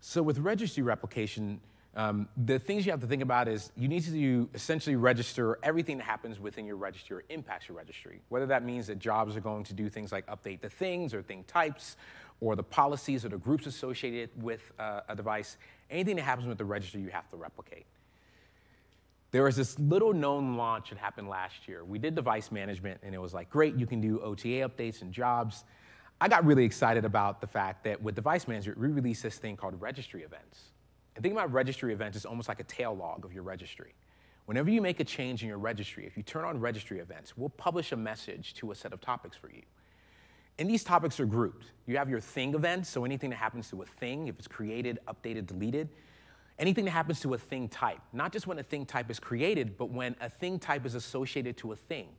So with registry replication, um, the things you have to think about is you need to essentially register everything that happens within your registry or impacts your registry. Whether that means that jobs are going to do things like update the things or thing types or the policies or the groups associated with uh, a device, anything that happens with the registry you have to replicate. There was this little known launch that happened last year. We did device management and it was like, great, you can do OTA updates and jobs. I got really excited about the fact that with device management, we released this thing called registry events. And think about registry events as almost like a tail log of your registry. Whenever you make a change in your registry, if you turn on registry events, we'll publish a message to a set of topics for you. And these topics are grouped. You have your thing events, so anything that happens to a thing, if it's created, updated, deleted. Anything that happens to a thing type, not just when a thing type is created, but when a thing type is associated to a thing.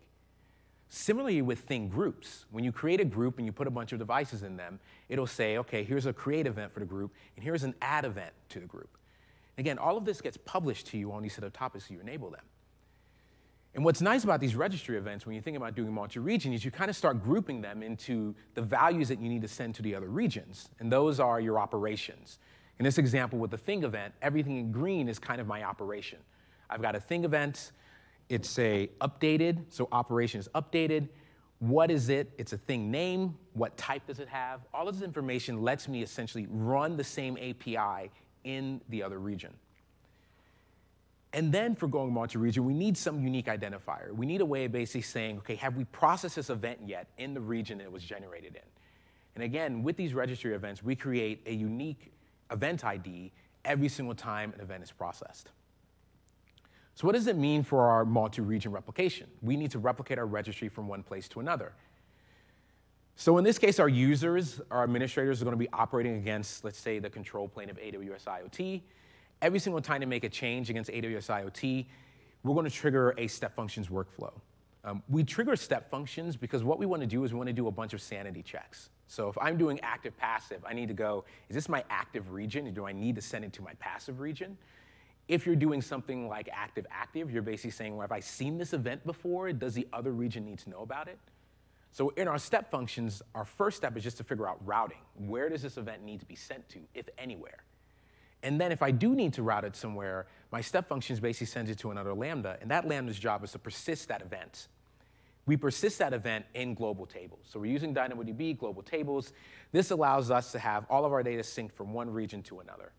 Similarly with thing groups, when you create a group and you put a bunch of devices in them, it'll say, okay, here's a create event for the group, and here's an add event to the group. Again, all of this gets published to you on these set of topics so you enable them. And what's nice about these registry events when you think about doing multi-region is you kind of start grouping them into the values that you need to send to the other regions. And those are your operations. In this example with the thing event, everything in green is kind of my operation. I've got a thing event, it's a updated, so operation is updated. What is it? It's a thing name. What type does it have? All of this information lets me essentially run the same API in the other region. And then for going multi-region, we need some unique identifier. We need a way of basically saying, okay, have we processed this event yet in the region it was generated in? And again, with these registry events, we create a unique event ID every single time an event is processed. So what does it mean for our multi-region replication? We need to replicate our registry from one place to another. So in this case, our users, our administrators are going to be operating against, let's say, the control plane of AWS IoT. Every single time they make a change against AWS IoT, we're going to trigger a step functions workflow. Um, we trigger step functions because what we want to do is we want to do a bunch of sanity checks. So if I'm doing active passive, I need to go, is this my active region? Or do I need to send it to my passive region? If you're doing something like active active, you're basically saying, well, have I seen this event before? Does the other region need to know about it? So in our step functions, our first step is just to figure out routing. Where does this event need to be sent to, if anywhere? And then if I do need to route it somewhere, my step functions basically sends it to another Lambda, and that Lambda's job is to persist that event. We persist that event in global tables. So we're using DynamoDB global tables. This allows us to have all of our data synced from one region to another.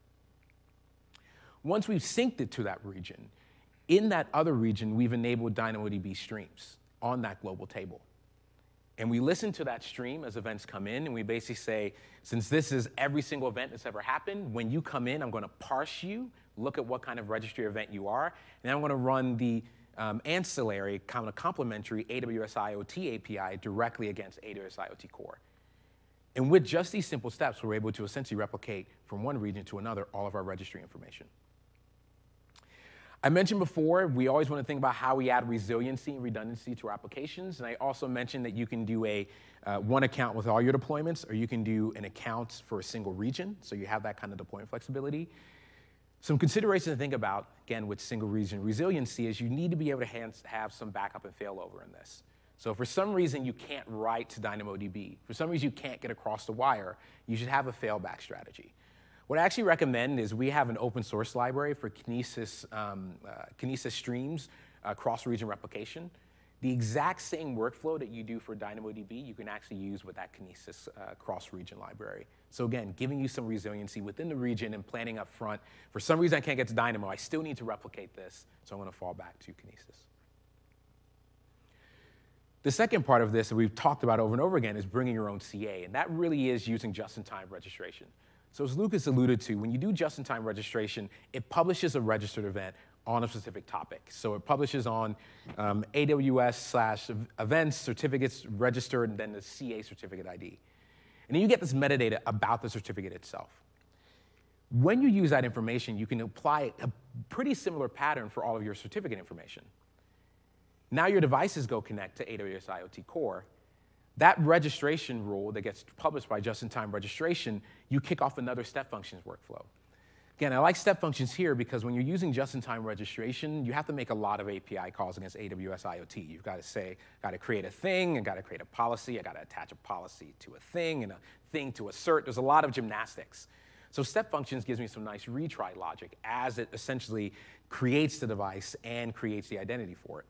Once we've synced it to that region, in that other region, we've enabled DynamoDB streams on that global table. And we listen to that stream as events come in, and we basically say, since this is every single event that's ever happened, when you come in, I'm going to parse you, look at what kind of registry event you are, and I'm going to run the um, ancillary, kind of complementary AWS IoT API directly against AWS IoT Core. And with just these simple steps, we're able to essentially replicate from one region to another all of our registry information. I mentioned before, we always want to think about how we add resiliency and redundancy to our applications. And I also mentioned that you can do a uh, one account with all your deployments, or you can do an account for a single region. So you have that kind of deployment flexibility. Some considerations to think about, again, with single region resiliency is you need to be able to have some backup and failover in this. So for some reason you can't write to DynamoDB, for some reason you can't get across the wire, you should have a failback strategy. What I actually recommend is we have an open source library for Kinesis, um, uh, Kinesis streams uh, cross-region replication. The exact same workflow that you do for DynamoDB, you can actually use with that Kinesis uh, cross-region library. So again, giving you some resiliency within the region and planning up front. For some reason I can't get to Dynamo, I still need to replicate this, so I'm gonna fall back to Kinesis. The second part of this that we've talked about over and over again is bringing your own CA, and that really is using just-in-time registration. So as Lucas alluded to, when you do just-in-time registration, it publishes a registered event on a specific topic. So it publishes on um, AWS slash events, certificates registered, and then the CA certificate ID. And then you get this metadata about the certificate itself. When you use that information, you can apply a pretty similar pattern for all of your certificate information. Now your devices go connect to AWS IoT Core, that registration rule that gets published by just-in-time registration, you kick off another step functions workflow. Again, I like step functions here because when you're using just-in-time registration, you have to make a lot of API calls against AWS IoT. You've got to say, got to create a thing, and got to create a policy, I got to attach a policy to a thing, and a thing to a cert. There's a lot of gymnastics. So step functions gives me some nice retry logic as it essentially creates the device and creates the identity for it.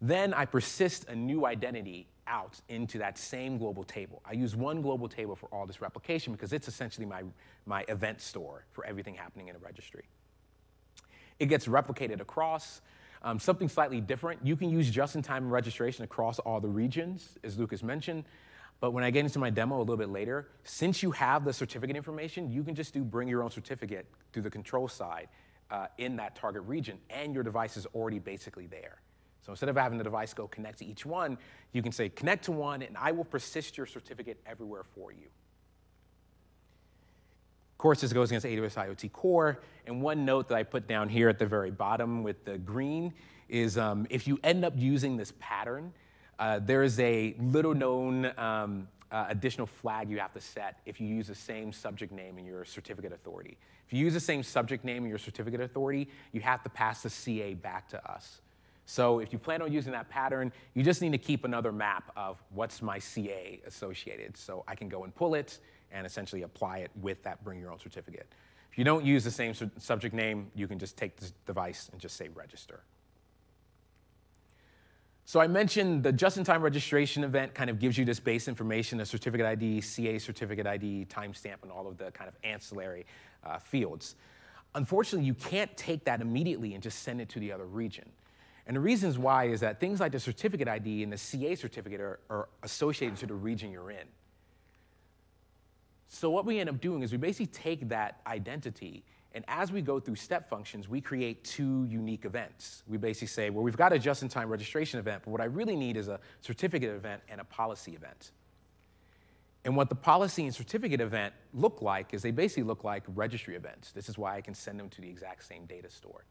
Then I persist a new identity out into that same global table. I use one global table for all this replication because it's essentially my, my event store for everything happening in a registry. It gets replicated across. Um, something slightly different, you can use just-in-time registration across all the regions, as Lucas mentioned. But when I get into my demo a little bit later, since you have the certificate information, you can just do bring your own certificate through the control side uh, in that target region, and your device is already basically there. So instead of having the device go connect to each one, you can say connect to one and I will persist your certificate everywhere for you. Of course, this goes against AWS IoT Core. And one note that I put down here at the very bottom with the green is um, if you end up using this pattern, uh, there is a little known um, uh, additional flag you have to set if you use the same subject name in your certificate authority. If you use the same subject name in your certificate authority, you have to pass the CA back to us. So if you plan on using that pattern, you just need to keep another map of what's my CA associated. So I can go and pull it and essentially apply it with that bring your own certificate. If you don't use the same su subject name, you can just take this device and just say register. So I mentioned the just-in-time registration event kind of gives you this base information, a certificate ID, CA certificate ID, timestamp, and all of the kind of ancillary uh, fields. Unfortunately, you can't take that immediately and just send it to the other region. And the reasons why is that things like the certificate ID and the CA certificate are, are associated to the region you're in. So what we end up doing is we basically take that identity and as we go through step functions, we create two unique events. We basically say, well, we've got a just-in-time registration event, but what I really need is a certificate event and a policy event. And what the policy and certificate event look like is they basically look like registry events. This is why I can send them to the exact same data store.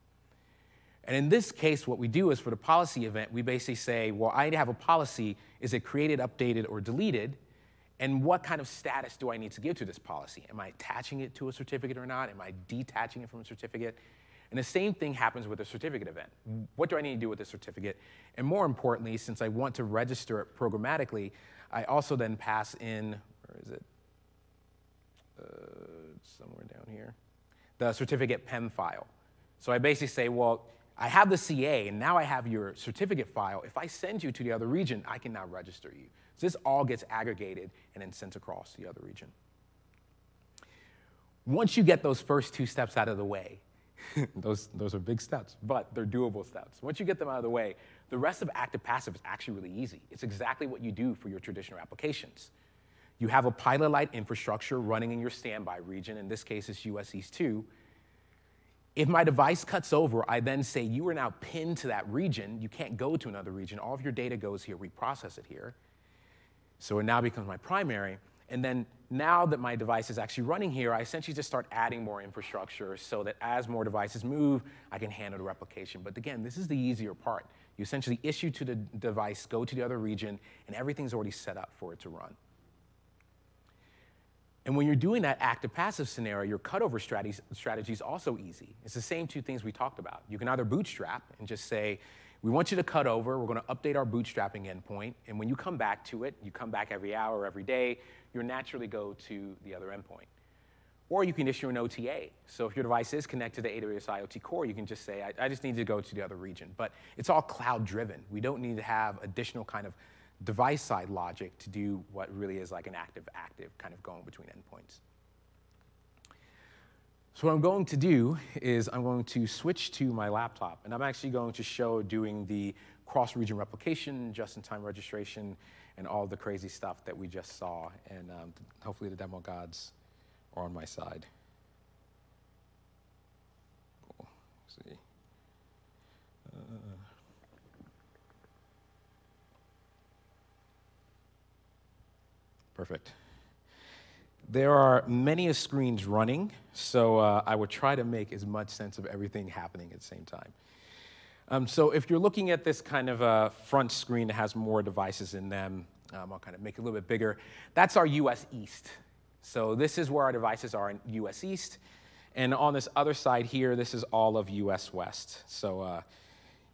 And in this case, what we do is for the policy event, we basically say, well, I have a policy. Is it created, updated, or deleted? And what kind of status do I need to give to this policy? Am I attaching it to a certificate or not? Am I detaching it from a certificate? And the same thing happens with a certificate event. What do I need to do with the certificate? And more importantly, since I want to register it programmatically, I also then pass in, where is it? Uh, somewhere down here, the certificate PEM file. So I basically say, well, I have the CA, and now I have your certificate file. If I send you to the other region, I can now register you. So this all gets aggregated and then sent across the other region. Once you get those first two steps out of the way, <laughs> those, those are big steps, but they're doable steps. Once you get them out of the way, the rest of active passive is actually really easy. It's exactly what you do for your traditional applications. You have a pilot light infrastructure running in your standby region. In this case, it's US East 2 if my device cuts over, I then say, you are now pinned to that region. You can't go to another region. All of your data goes here. We process it here. So it now becomes my primary. And then now that my device is actually running here, I essentially just start adding more infrastructure so that as more devices move, I can handle the replication. But again, this is the easier part. You essentially issue to the device, go to the other region, and everything's already set up for it to run. And when you're doing that active passive scenario, your cutover strategy, is also easy. It's the same two things we talked about. You can either bootstrap and just say, we want you to cut over, we're going to update our bootstrapping endpoint, and when you come back to it, you come back every hour, every day, you'll naturally go to the other endpoint. Or you can issue an OTA. So if your device is connected to the AWS IoT Core, you can just say, I, I just need to go to the other region. But it's all cloud driven. We don't need to have additional kind of device side logic to do what really is like an active active kind of going between endpoints. So what I'm going to do is I'm going to switch to my laptop, and I'm actually going to show doing the cross-region replication, just-in-time registration, and all the crazy stuff that we just saw. And um, hopefully the demo gods are on my side. Cool. see. Uh, Perfect. There are many screens running, so uh, I would try to make as much sense of everything happening at the same time. Um, so if you're looking at this kind of uh, front screen that has more devices in them, um, I'll kind of make it a little bit bigger. That's our US East. So this is where our devices are in US East. And on this other side here, this is all of US West. So uh,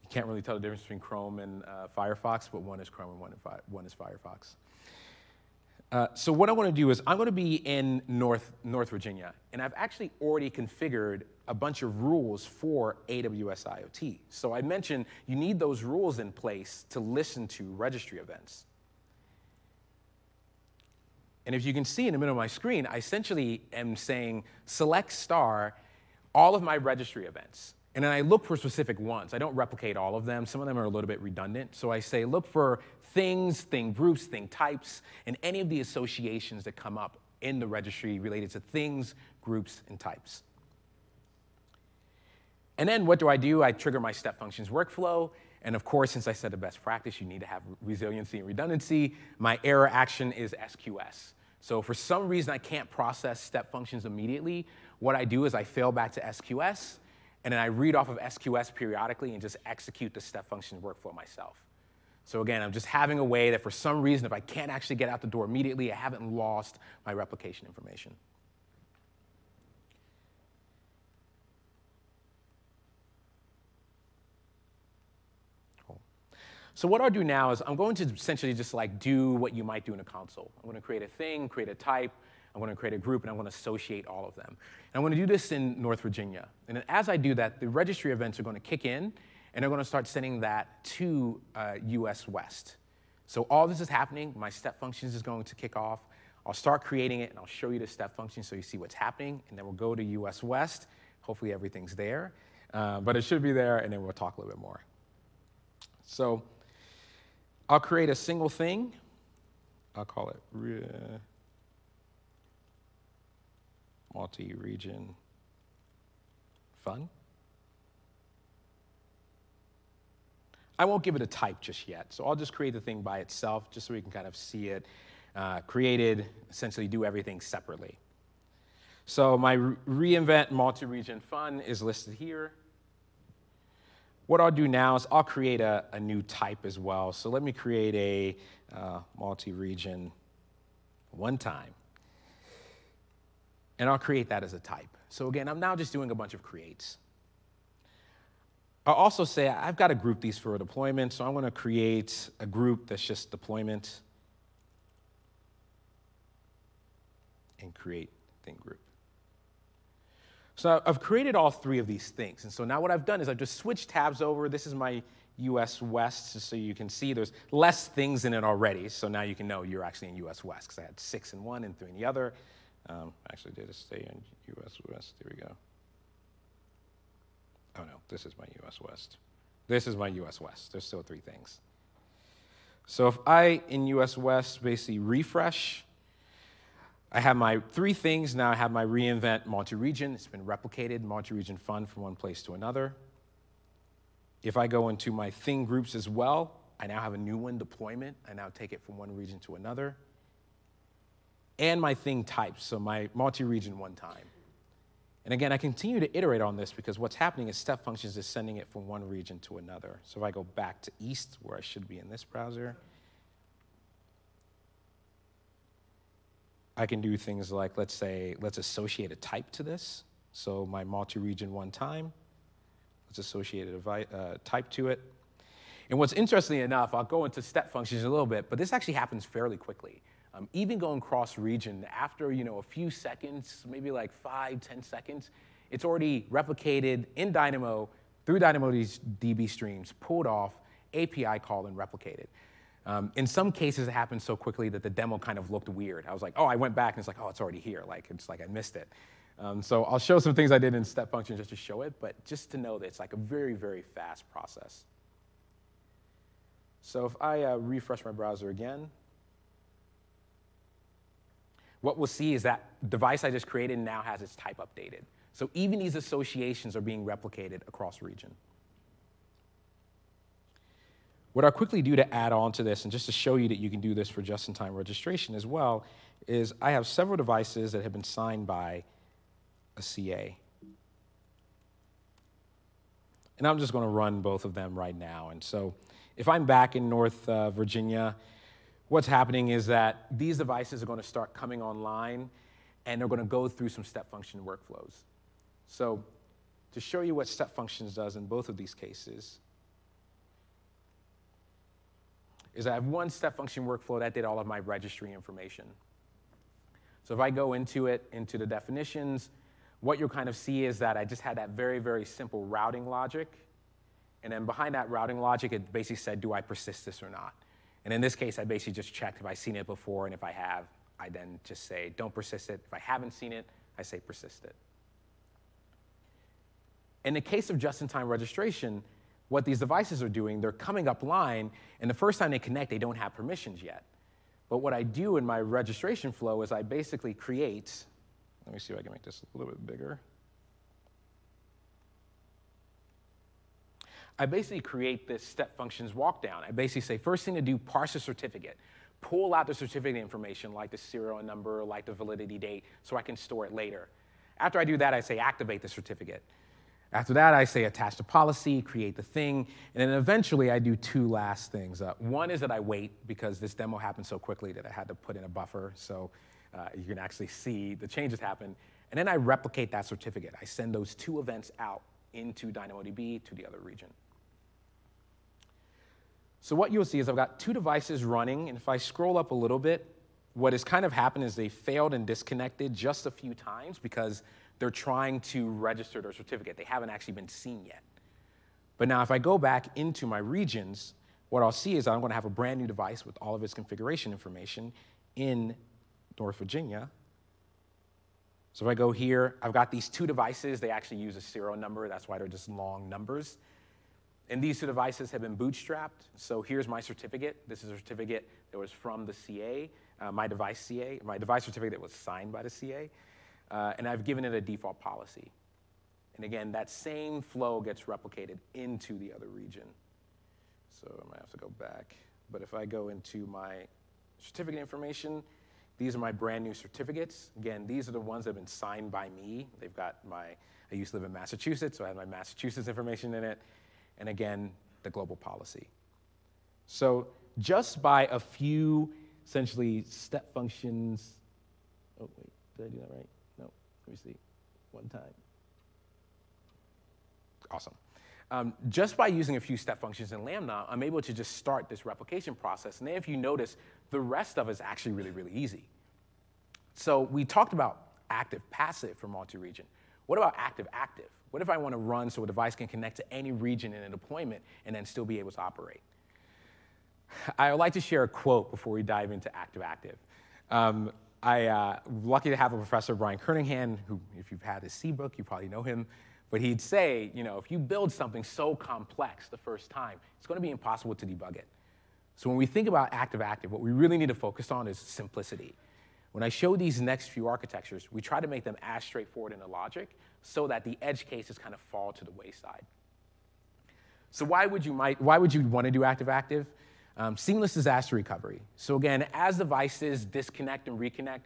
you can't really tell the difference between Chrome and uh, Firefox, but one is Chrome and one, one is Firefox. Uh, so what I want to do is I'm going to be in North, North Virginia, and I've actually already configured a bunch of rules for AWS IoT. So I mentioned you need those rules in place to listen to registry events. And if you can see in the middle of my screen, I essentially am saying select star all of my registry events. And then I look for specific ones. I don't replicate all of them. Some of them are a little bit redundant. So I say look for things, thing groups, thing types, and any of the associations that come up in the registry related to things, groups, and types. And then what do I do? I trigger my step functions workflow. And of course, since I said the best practice, you need to have resiliency and redundancy. My error action is SQS. So for some reason I can't process step functions immediately, what I do is I fail back to SQS, and then I read off of SQS periodically and just execute the step function workflow myself. So again, I'm just having a way that for some reason, if I can't actually get out the door immediately, I haven't lost my replication information. So what I'll do now is I'm going to essentially just like do what you might do in a console. I'm going to create a thing, create a type, I'm going to create a group, and I'm going to associate all of them. And I'm going to do this in North Virginia. And as I do that, the registry events are going to kick in, and they're going to start sending that to uh, US West. So all this is happening. My step functions is going to kick off. I'll start creating it, and I'll show you the step function so you see what's happening, and then we'll go to US West. Hopefully everything's there, uh, but it should be there, and then we'll talk a little bit more. So I'll create a single thing. I'll call it multi-region fun. I won't give it a type just yet, so I'll just create the thing by itself just so we can kind of see it uh, created, essentially do everything separately. So my re reInvent multi-region fun is listed here. what I'll do now is I'll create a, a new type as well. So let me create a uh, multi-region one time. And I'll create that as a type. So again, I'm now just doing a bunch of creates. I'll also say I've got to group these for a deployment, so I'm going to create a group that's just deployment and create thing group. So I've created all three of these things. And so now what I've done is I've just switched tabs over. This is my US West, so you can see there's less things in it already. So now you can know you're actually in US West, because I had six in one and three in the other. Um, actually, did it stay in US West? There we go. Oh no, this is my US West. This is my US West. There's still three things. So if I, in US West, basically refresh, I have my three things. Now I have my reInvent multi-region. It's been replicated, multi-region fund from one place to another. If I go into my thing groups as well, I now have a new one deployment. I now take it from one region to another. And my thing types, so my multi-region one time. And again, I continue to iterate on this because what's happening is step functions is sending it from one region to another. So if I go back to east, where I should be in this browser, I can do things like, let's say, let's associate a type to this. So my multi-region one time, let's associate a uh, type to it. And what's interesting enough, I'll go into step functions a little bit, but this actually happens fairly quickly. Um, even going cross region, after you know a few seconds, maybe like five, ten seconds, it's already replicated in Dynamo through DynamoDB's DB streams, pulled off, API call, and replicated. Um, in some cases, it happened so quickly that the demo kind of looked weird. I was like, oh, I went back and it's like, oh, it's already here. Like, it's like I missed it. Um, so I'll show some things I did in step function just to show it, but just to know that it's like a very, very fast process. So if I uh, refresh my browser again, what we'll see is that device I just created now has its type updated. So even these associations are being replicated across region. What I'll quickly do to add on to this, and just to show you that you can do this for just-in-time registration as well, is I have several devices that have been signed by a CA. And I'm just going to run both of them right now. And so if I'm back in North uh, Virginia, what's happening is that these devices are going to start coming online, and they're going to go through some step function workflows. So to show you what step functions does in both of these cases, is I have one step function workflow that did all of my registry information. So if I go into it, into the definitions, what you'll kind of see is that I just had that very, very simple routing logic. And then behind that routing logic, it basically said, do I persist this or not? And in this case, I basically just checked if I've seen it before, and if I have, I then just say, don't persist it. If I haven't seen it, I say persist it. In the case of just-in-time registration, what these devices are doing, they're coming up line, and the first time they connect, they don't have permissions yet. But what I do in my registration flow is I basically create, let me see if I can make this a little bit bigger. I basically create this step functions walkdown. I basically say, first thing to do, parse a certificate. Pull out the certificate information, like the serial number, like the validity date, so I can store it later. After I do that, I say activate the certificate. After that, I say attach the policy, create the thing, and then eventually I do two last things. Uh, one is that I wait because this demo happened so quickly that I had to put in a buffer so uh, you can actually see the changes happen. And then I replicate that certificate. I send those two events out into DynamoDB to the other region. So what you'll see is I've got two devices running, and if I scroll up a little bit, what has kind of happened is they failed and disconnected just a few times because they're trying to register their certificate. They haven't actually been seen yet. But now if I go back into my regions, what I'll see is I'm to have a brand new device with all of its configuration information in North Virginia. So if I go here, I've got these two devices. They actually use a serial number. That's why they're just long numbers. And these two devices have been bootstrapped. So here's my certificate. This is a certificate that was from the CA, uh, my device CA, my device certificate that was signed by the CA uh, and I've given it a default policy. And again, that same flow gets replicated into the other region. So I might have to go back. But if I go into my certificate information, these are my brand new certificates. Again, these are the ones that have been signed by me. They've got my, I used to live in Massachusetts, so I have my Massachusetts information in it. And again, the global policy. So just by a few essentially step functions, oh wait, did I do that right? No, let me see, one time. Awesome. Um, just by using a few step functions in Lambda, I'm able to just start this replication process. And then if you notice, the rest of it is actually really, really easy. So we talked about active passive for multi-region. What about active active? What if I want to run so a device can connect to any region in a deployment and then still be able to operate? I would like to share a quote before we dive into active active. Um, I uh, lucky to have a professor, Brian Kernighan, who, if you've had his C book, you probably know him. But he'd say, you know, if you build something so complex the first time, it's going to be impossible to debug it. So when we think about active active, what we really need to focus on is simplicity. When I show these next few architectures, we try to make them as straightforward in the logic so that the edge cases kind of fall to the wayside. So why would you, might, why would you want to do active-active? Um, seamless disaster recovery. So again, as devices disconnect and reconnect,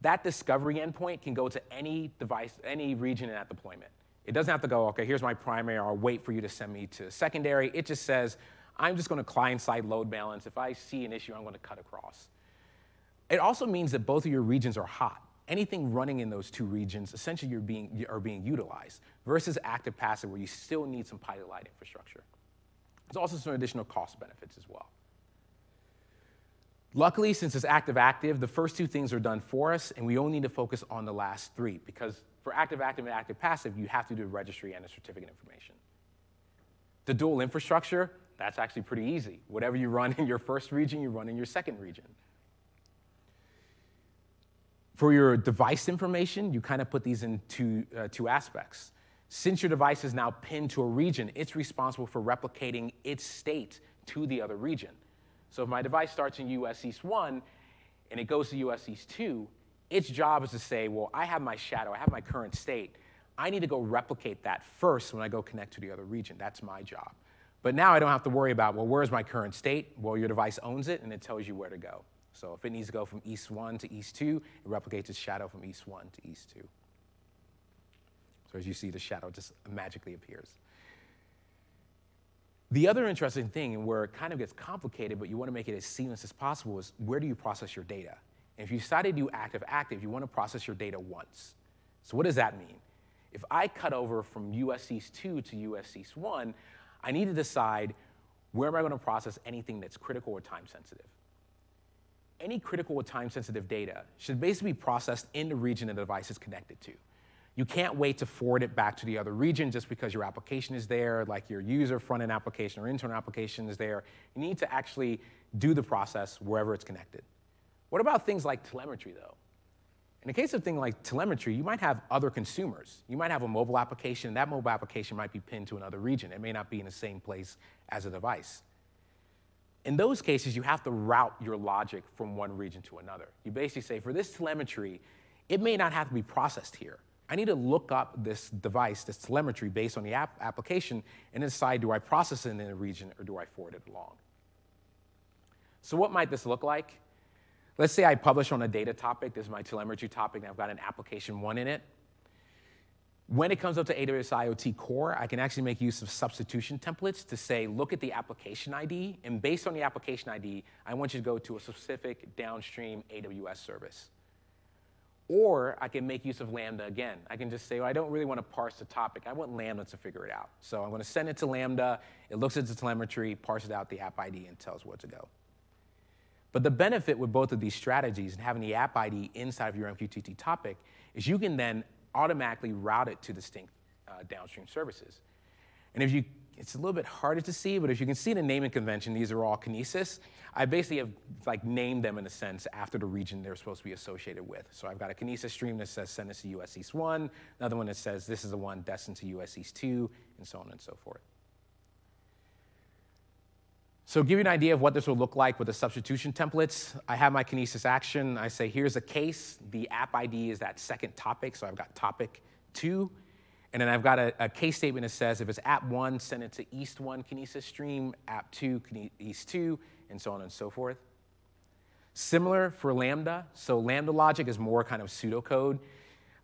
that discovery endpoint can go to any device, any region in that deployment. It doesn't have to go, okay, here's my primary, I'll wait for you to send me to secondary. It just says, I'm just going to client-side load balance. If I see an issue, I'm going to cut across. It also means that both of your regions are hot. Anything running in those two regions, essentially you're being, are being utilized, versus active passive where you still need some pilot light infrastructure. There's also some additional cost benefits as well. Luckily, since it's active-active, the first two things are done for us, and we only need to focus on the last three, because for active-active and active-passive, you have to do a registry and a certificate information. The dual infrastructure, that's actually pretty easy. Whatever you run in your first region, you run in your second region. For your device information, you kind of put these in two, uh, two aspects. Since your device is now pinned to a region, it's responsible for replicating its state to the other region. So if my device starts in US East 1 and it goes to US East 2, its job is to say, well, I have my shadow, I have my current state. I need to go replicate that first when I go connect to the other region. That's my job. But now I don't have to worry about, well, where's my current state? Well, your device owns it and it tells you where to go. So if it needs to go from east 1 to east 2, it replicates its shadow from east 1 to east 2. So as you see, the shadow just magically appears. The other interesting thing, and where it kind of gets complicated, but you want to make it as seamless as possible, is where do you process your data? And if you decide to do active-active, you want to process your data once. So what does that mean? If I cut over from US East 2 to US East 1, I need to decide where am I going to process anything that's critical or time sensitive any critical or time-sensitive data should basically be processed in the region the device is connected to. You can't wait to forward it back to the other region just because your application is there, like your user front-end application or internal application is there. You need to actually do the process wherever it's connected. What about things like telemetry, though? In the case of things like telemetry, you might have other consumers. You might have a mobile application, and that mobile application might be pinned to another region. It may not be in the same place as a device. In those cases, you have to route your logic from one region to another. You basically say, for this telemetry, it may not have to be processed here. I need to look up this device, this telemetry, based on the app application, and decide, do I process it in a region or do I forward it along? So what might this look like? Let's say I publish on a data topic. This is my telemetry topic, and I've got an application one in it. When it comes up to AWS IoT Core, I can actually make use of substitution templates to say, look at the application ID, and based on the application ID, I want you to go to a specific downstream AWS service. Or I can make use of Lambda again. I can just say, well, I don't really want to parse the topic. I want Lambda to figure it out. So I'm going to send it to Lambda. It looks at the telemetry, parses out the app ID, and tells where to go. But the benefit with both of these strategies and having the app ID inside of your MQTT topic is you can then automatically routed to distinct uh, downstream services. And if you, it's a little bit harder to see, but if you can see the naming convention, these are all Kinesis. I basically have like named them in a sense after the region they're supposed to be associated with. So I've got a Kinesis stream that says send this to US East 1, another one that says this is the one destined to US East 2, and so on and so forth. So give you an idea of what this will look like with the substitution templates, I have my Kinesis action. I say, here's a case. The app ID is that second topic, so I've got topic two. And then I've got a, a case statement that says if it's app one, send it to east one Kinesis stream, app two, east two, and so on and so forth. Similar for Lambda. So Lambda logic is more kind of pseudocode.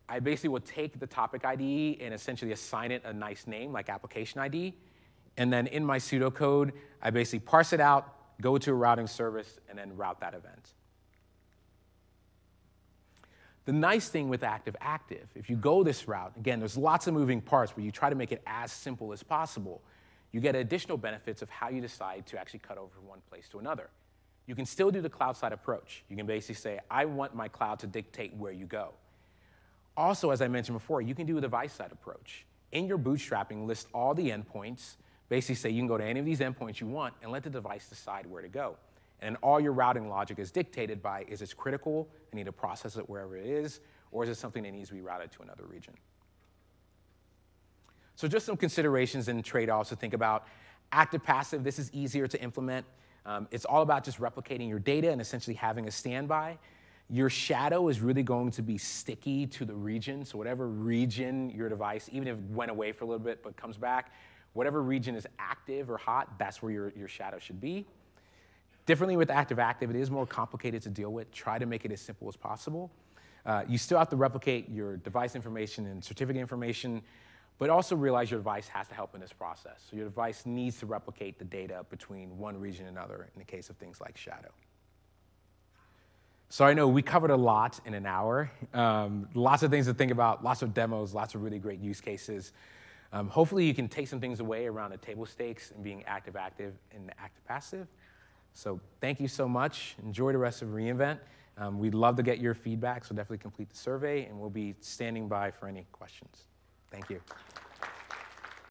I basically will take the topic ID and essentially assign it a nice name like application ID And then in my pseudocode, I basically parse it out, go to a routing service, and then route that event. The nice thing with active-active, if you go this route, again, there's lots of moving parts where you try to make it as simple as possible. You get additional benefits of how you decide to actually cut over from one place to another. You can still do the cloud side approach. You can basically say, I want my cloud to dictate where you go. Also, as I mentioned before, you can do a device side approach. In your bootstrapping, list all the endpoints, basically say you can go to any of these endpoints you want and let the device decide where to go. And all your routing logic is dictated by is it critical, I need to process it wherever it is, or is it something that needs to be routed to another region? So just some considerations and trade-offs to think about. Active passive, this is easier to implement. Um, it's all about just replicating your data and essentially having a standby. Your shadow is really going to be sticky to the region. So whatever region your device, even if it went away for a little bit but comes back, whatever region is active or hot, that's where your, your shadow should be. Differently with active-active, it is more complicated to deal with. Try to make it as simple as possible. Uh, you still have to replicate your device information and certificate information, but also realize your device has to help in this process. So your device needs to replicate the data between one region and another in the case of things like shadow. So I know we covered a lot in an hour. Um, lots of things to think about, lots of demos, lots of really great use cases. Um, hopefully you can take some things away around the table stakes and being active-active and active-passive. So thank you so much. Enjoy the rest of re:Invent. Um, we'd love to get your feedback, so definitely complete the survey, and we'll be standing by for any questions. Thank you.